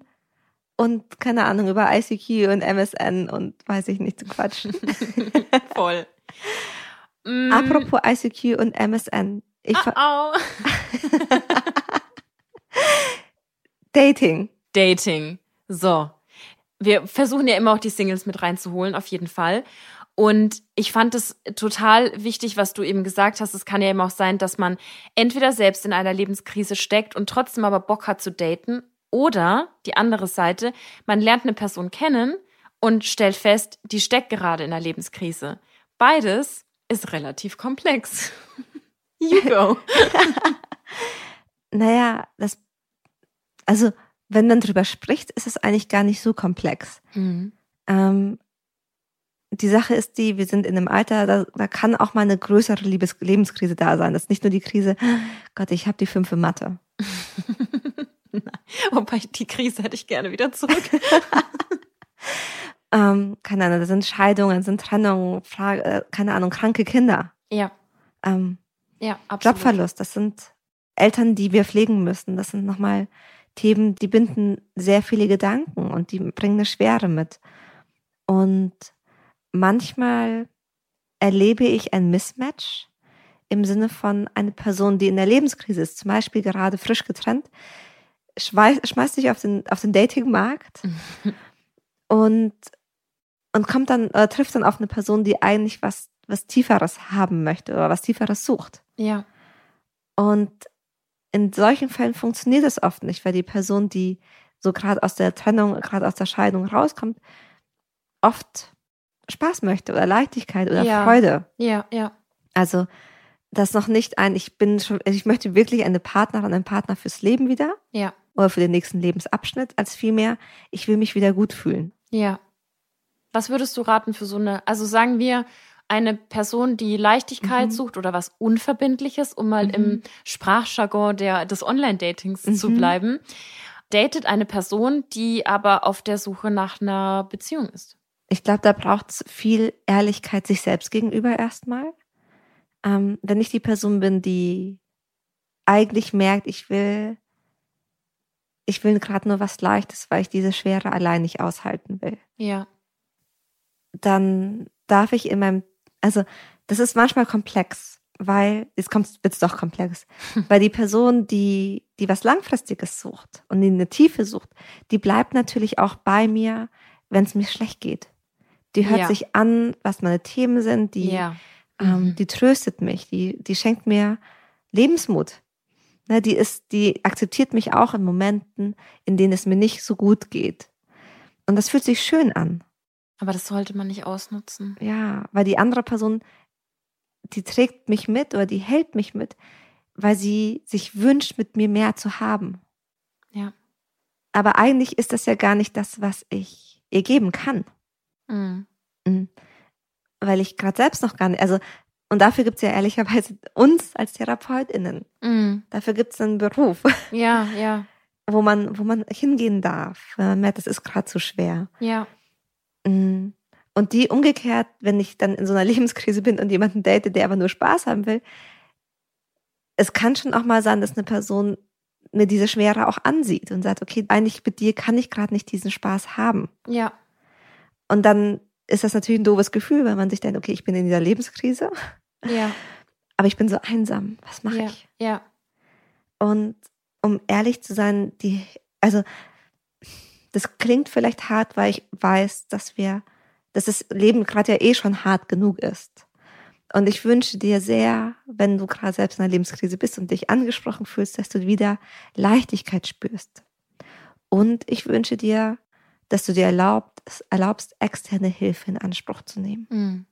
und keine Ahnung über ICQ und MSN und weiß ich nicht zu quatschen. Voll. mm. Apropos ICQ und MSN. Ich oh, oh. Dating. Dating. So. Wir versuchen ja immer auch die Singles mit reinzuholen, auf jeden Fall. Und ich fand es total wichtig, was du eben gesagt hast. Es kann ja eben auch sein, dass man entweder selbst in einer Lebenskrise steckt und trotzdem aber Bock hat zu daten. Oder die andere Seite, man lernt eine Person kennen und stellt fest, die steckt gerade in einer Lebenskrise. Beides ist relativ komplex. you go. naja, das, also, wenn man drüber spricht, ist es eigentlich gar nicht so komplex. Mhm. Ähm, die Sache ist die, wir sind in einem Alter, da, da kann auch mal eine größere Liebes Lebenskrise da sein. Das ist nicht nur die Krise, Gott, ich habe die fünf in Mathe. Wobei die Krise hätte ich gerne wieder zurück. ähm, keine Ahnung, das sind Scheidungen, das sind Trennungen, Frage, äh, keine Ahnung, kranke Kinder. Ja. Ähm, ja, absolut. Jobverlust, das sind Eltern, die wir pflegen müssen. Das sind nochmal Themen, die binden sehr viele Gedanken und die bringen eine Schwere mit. Und manchmal erlebe ich ein Mismatch im Sinne von einer Person, die in der Lebenskrise ist, zum Beispiel gerade frisch getrennt, schmeißt sich auf den, auf den Datingmarkt und, und kommt dann, oder trifft dann auf eine Person, die eigentlich was, was Tieferes haben möchte oder was Tieferes sucht. Ja. Und in solchen Fällen funktioniert es oft nicht, weil die Person, die so gerade aus der Trennung, gerade aus der Scheidung rauskommt, oft Spaß möchte oder Leichtigkeit oder ja. Freude. Ja, ja. Also das noch nicht ein, ich bin schon, ich möchte wirklich eine Partnerin, einen Partner fürs Leben wieder. Ja. Oder für den nächsten Lebensabschnitt, als vielmehr, ich will mich wieder gut fühlen. Ja. Was würdest du raten für so eine, also sagen wir, eine Person, die Leichtigkeit mhm. sucht oder was Unverbindliches, um mal mhm. im Sprachjargon der, des Online-Datings mhm. zu bleiben, datet eine Person, die aber auf der Suche nach einer Beziehung ist. Ich glaube, da braucht es viel Ehrlichkeit sich selbst gegenüber erstmal. Ähm, wenn ich die Person bin, die eigentlich merkt, ich will, ich will gerade nur was Leichtes, weil ich diese Schwere allein nicht aushalten will. Ja. Dann darf ich in meinem, also das ist manchmal komplex, weil jetzt kommt es doch komplex, weil die Person, die die was langfristiges sucht und die eine Tiefe sucht, die bleibt natürlich auch bei mir, wenn es mir schlecht geht. Die hört ja. sich an, was meine Themen sind, die, ja. ähm, mhm. die tröstet mich, die, die schenkt mir Lebensmut. Ne, die ist, die akzeptiert mich auch in Momenten, in denen es mir nicht so gut geht. Und das fühlt sich schön an. Aber das sollte man nicht ausnutzen. Ja, weil die andere Person, die trägt mich mit oder die hält mich mit, weil sie sich wünscht, mit mir mehr zu haben. Ja. Aber eigentlich ist das ja gar nicht das, was ich ihr geben kann. Mhm. Mhm. Weil ich gerade selbst noch gar nicht, also, und dafür gibt es ja ehrlicherweise uns als TherapeutInnen. Mhm. Dafür gibt es einen Beruf. Ja, ja. Wo man, wo man hingehen darf, wenn man merkt, das ist gerade zu schwer. Ja. Mhm. Und die umgekehrt, wenn ich dann in so einer Lebenskrise bin und jemanden date, der aber nur Spaß haben will, es kann schon auch mal sein, dass eine Person mir diese Schwere auch ansieht und sagt, okay, eigentlich mit dir kann ich gerade nicht diesen Spaß haben. Ja. Und dann ist das natürlich ein doofes Gefühl, weil man sich denkt, okay, ich bin in dieser Lebenskrise. Ja. Aber ich bin so einsam. Was mache ja, ich? Ja. Und um ehrlich zu sein, die, also das klingt vielleicht hart, weil ich weiß, dass wir, dass das Leben gerade ja eh schon hart genug ist. Und ich wünsche dir sehr, wenn du gerade selbst in einer Lebenskrise bist und dich angesprochen fühlst, dass du wieder Leichtigkeit spürst. Und ich wünsche dir dass du dir erlaubt, erlaubst, externe Hilfe in Anspruch zu nehmen. Mhm.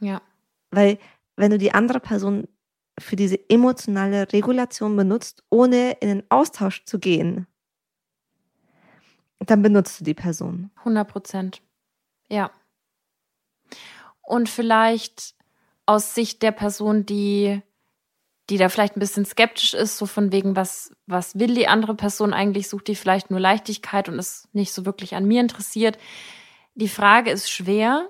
Ja. Weil wenn du die andere Person für diese emotionale Regulation benutzt, ohne in den Austausch zu gehen, dann benutzt du die Person. 100 Prozent. Ja. Und vielleicht aus Sicht der Person, die die da vielleicht ein bisschen skeptisch ist, so von wegen, was, was will die andere Person eigentlich? Sucht die vielleicht nur Leichtigkeit und ist nicht so wirklich an mir interessiert? Die Frage ist schwer,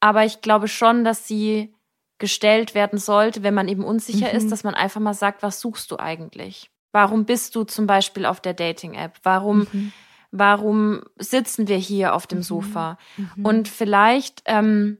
aber ich glaube schon, dass sie gestellt werden sollte, wenn man eben unsicher mhm. ist, dass man einfach mal sagt, was suchst du eigentlich? Warum bist du zum Beispiel auf der Dating-App? Warum, mhm. warum sitzen wir hier auf dem mhm. Sofa? Mhm. Und vielleicht ähm,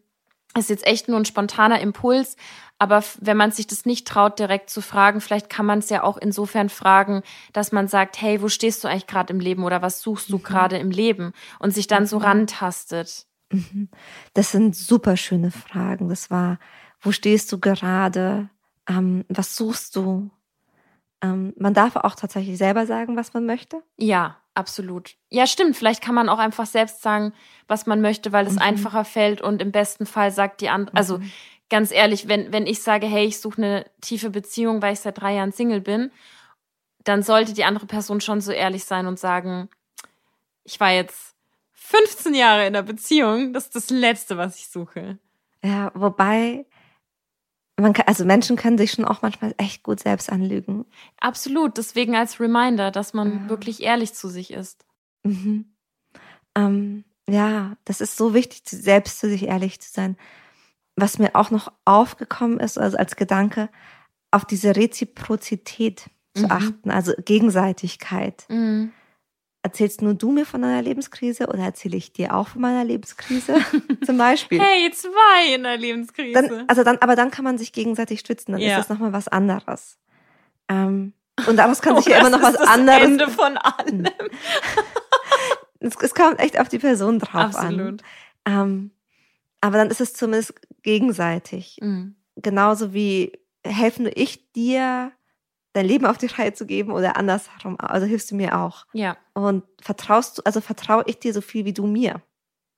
ist jetzt echt nur ein spontaner Impuls, aber wenn man sich das nicht traut, direkt zu fragen, vielleicht kann man es ja auch insofern fragen, dass man sagt, hey, wo stehst du eigentlich gerade im Leben oder was suchst du mhm. gerade im Leben? Und sich dann so mhm. rantastet. Mhm. Das sind super schöne Fragen. Das war, wo stehst du gerade? Ähm, was suchst du? Ähm, man darf auch tatsächlich selber sagen, was man möchte. Ja, absolut. Ja, stimmt. Vielleicht kann man auch einfach selbst sagen, was man möchte, weil es mhm. einfacher fällt und im besten Fall sagt die andere, also mhm ganz ehrlich, wenn, wenn ich sage, hey, ich suche eine tiefe Beziehung, weil ich seit drei Jahren Single bin, dann sollte die andere Person schon so ehrlich sein und sagen, ich war jetzt 15 Jahre in der Beziehung, das ist das Letzte, was ich suche. Ja, wobei, man kann, also Menschen können sich schon auch manchmal echt gut selbst anlügen. Absolut, deswegen als Reminder, dass man ja. wirklich ehrlich zu sich ist. Mhm. Ähm, ja, das ist so wichtig, selbst zu sich ehrlich zu sein was mir auch noch aufgekommen ist, also als Gedanke, auf diese Reziprozität zu mhm. achten, also Gegenseitigkeit. Mhm. Erzählst nur du mir von deiner Lebenskrise oder erzähle ich dir auch von meiner Lebenskrise? Zum Beispiel. Hey, zwei in der Lebenskrise. Dann, also dann, aber dann kann man sich gegenseitig stützen, dann ja. ist das nochmal was anderes. Ähm, und daraus kann sich oh, ja immer noch was das anderes. Ende von allem. es, es, kommt echt auf die Person drauf Absolut. an. Ähm, aber dann ist es zumindest gegenseitig. Mhm. Genauso wie helfe ich dir, dein Leben auf die Reihe zu geben oder andersherum. Also hilfst du mir auch. Ja. Und vertraust du, also vertraue ich dir so viel wie du mir.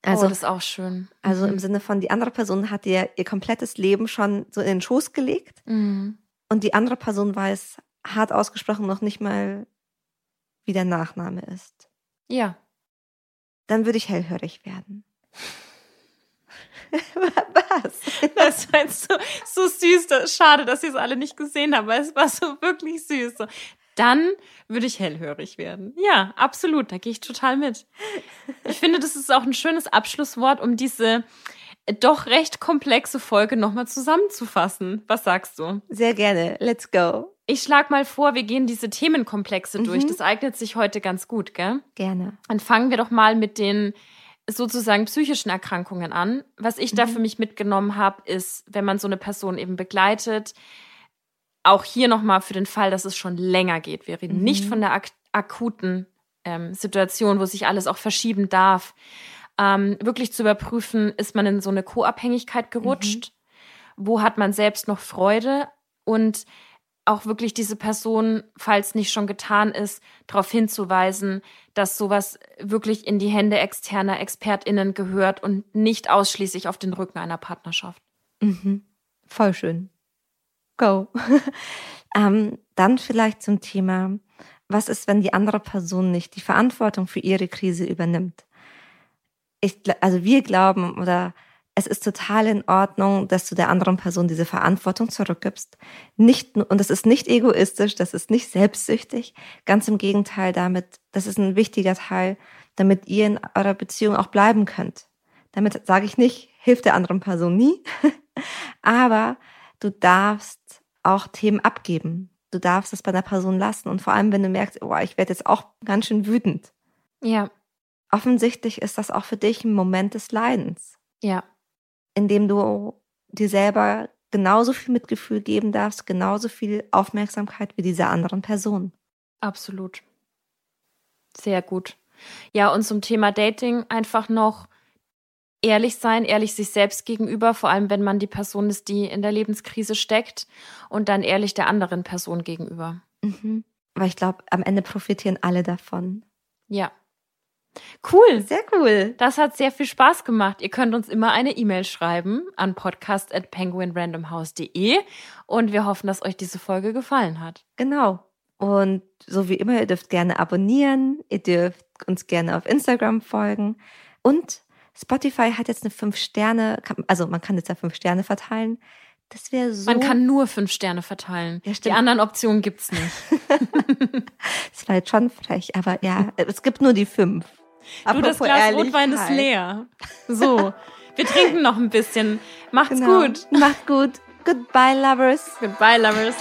Also, oh, das ist auch schön. Also mhm. im Sinne von, die andere Person hat dir ihr komplettes Leben schon so in den Schoß gelegt. Mhm. Und die andere Person weiß hart ausgesprochen noch nicht mal, wie der Nachname ist. Ja. Dann würde ich hellhörig werden. Was? Das war jetzt so, so süß. Schade, dass ihr es alle nicht gesehen habt, weil es war so wirklich süß. Dann würde ich hellhörig werden. Ja, absolut. Da gehe ich total mit. Ich finde, das ist auch ein schönes Abschlusswort, um diese doch recht komplexe Folge nochmal zusammenzufassen. Was sagst du? Sehr gerne. Let's go. Ich schlage mal vor, wir gehen diese Themenkomplexe mhm. durch. Das eignet sich heute ganz gut, gell? Gerne. Dann fangen wir doch mal mit den sozusagen psychischen Erkrankungen an. Was ich mhm. da für mich mitgenommen habe, ist, wenn man so eine Person eben begleitet, auch hier nochmal für den Fall, dass es schon länger geht. Wir reden mhm. nicht von der ak akuten ähm, Situation, wo sich alles auch verschieben darf. Ähm, wirklich zu überprüfen, ist man in so eine Co-Abhängigkeit gerutscht? Mhm. Wo hat man selbst noch Freude? Und auch wirklich diese Person, falls nicht schon getan ist, darauf hinzuweisen, dass sowas wirklich in die Hände externer ExpertInnen gehört und nicht ausschließlich auf den Rücken einer Partnerschaft. Mhm. Voll schön. Go. ähm, dann vielleicht zum Thema, was ist, wenn die andere Person nicht die Verantwortung für ihre Krise übernimmt? Ich, also wir glauben oder es ist total in Ordnung, dass du der anderen Person diese Verantwortung zurückgibst. Nicht, und das ist nicht egoistisch, das ist nicht selbstsüchtig. Ganz im Gegenteil damit, das ist ein wichtiger Teil, damit ihr in eurer Beziehung auch bleiben könnt. Damit sage ich nicht, hilf der anderen Person nie. Aber du darfst auch Themen abgeben. Du darfst es bei der Person lassen. Und vor allem, wenn du merkst, oh, ich werde jetzt auch ganz schön wütend. Ja. Offensichtlich ist das auch für dich ein Moment des Leidens. Ja indem du dir selber genauso viel Mitgefühl geben darfst, genauso viel Aufmerksamkeit wie diese anderen Personen. Absolut. Sehr gut. Ja, und zum Thema Dating einfach noch ehrlich sein, ehrlich sich selbst gegenüber, vor allem wenn man die Person ist, die in der Lebenskrise steckt und dann ehrlich der anderen Person gegenüber. Mhm. Weil ich glaube, am Ende profitieren alle davon. Ja, Cool. Sehr cool. Das hat sehr viel Spaß gemacht. Ihr könnt uns immer eine E-Mail schreiben an podcast.penguinrandomhouse.de und wir hoffen, dass euch diese Folge gefallen hat. Genau. Und so wie immer, ihr dürft gerne abonnieren, ihr dürft uns gerne auf Instagram folgen und Spotify hat jetzt eine 5 Sterne, also man kann jetzt ja 5 Sterne verteilen. Das wäre so. Man kann nur 5 Sterne verteilen. Ja, Die anderen Optionen gibt's nicht. das war jetzt schon frech, aber ja, es gibt nur die 5. Du, das Glas Rotwein ist leer. So, wir trinken noch ein bisschen. Macht's genau. gut. Macht's gut. Goodbye, Lovers. Goodbye, Lovers.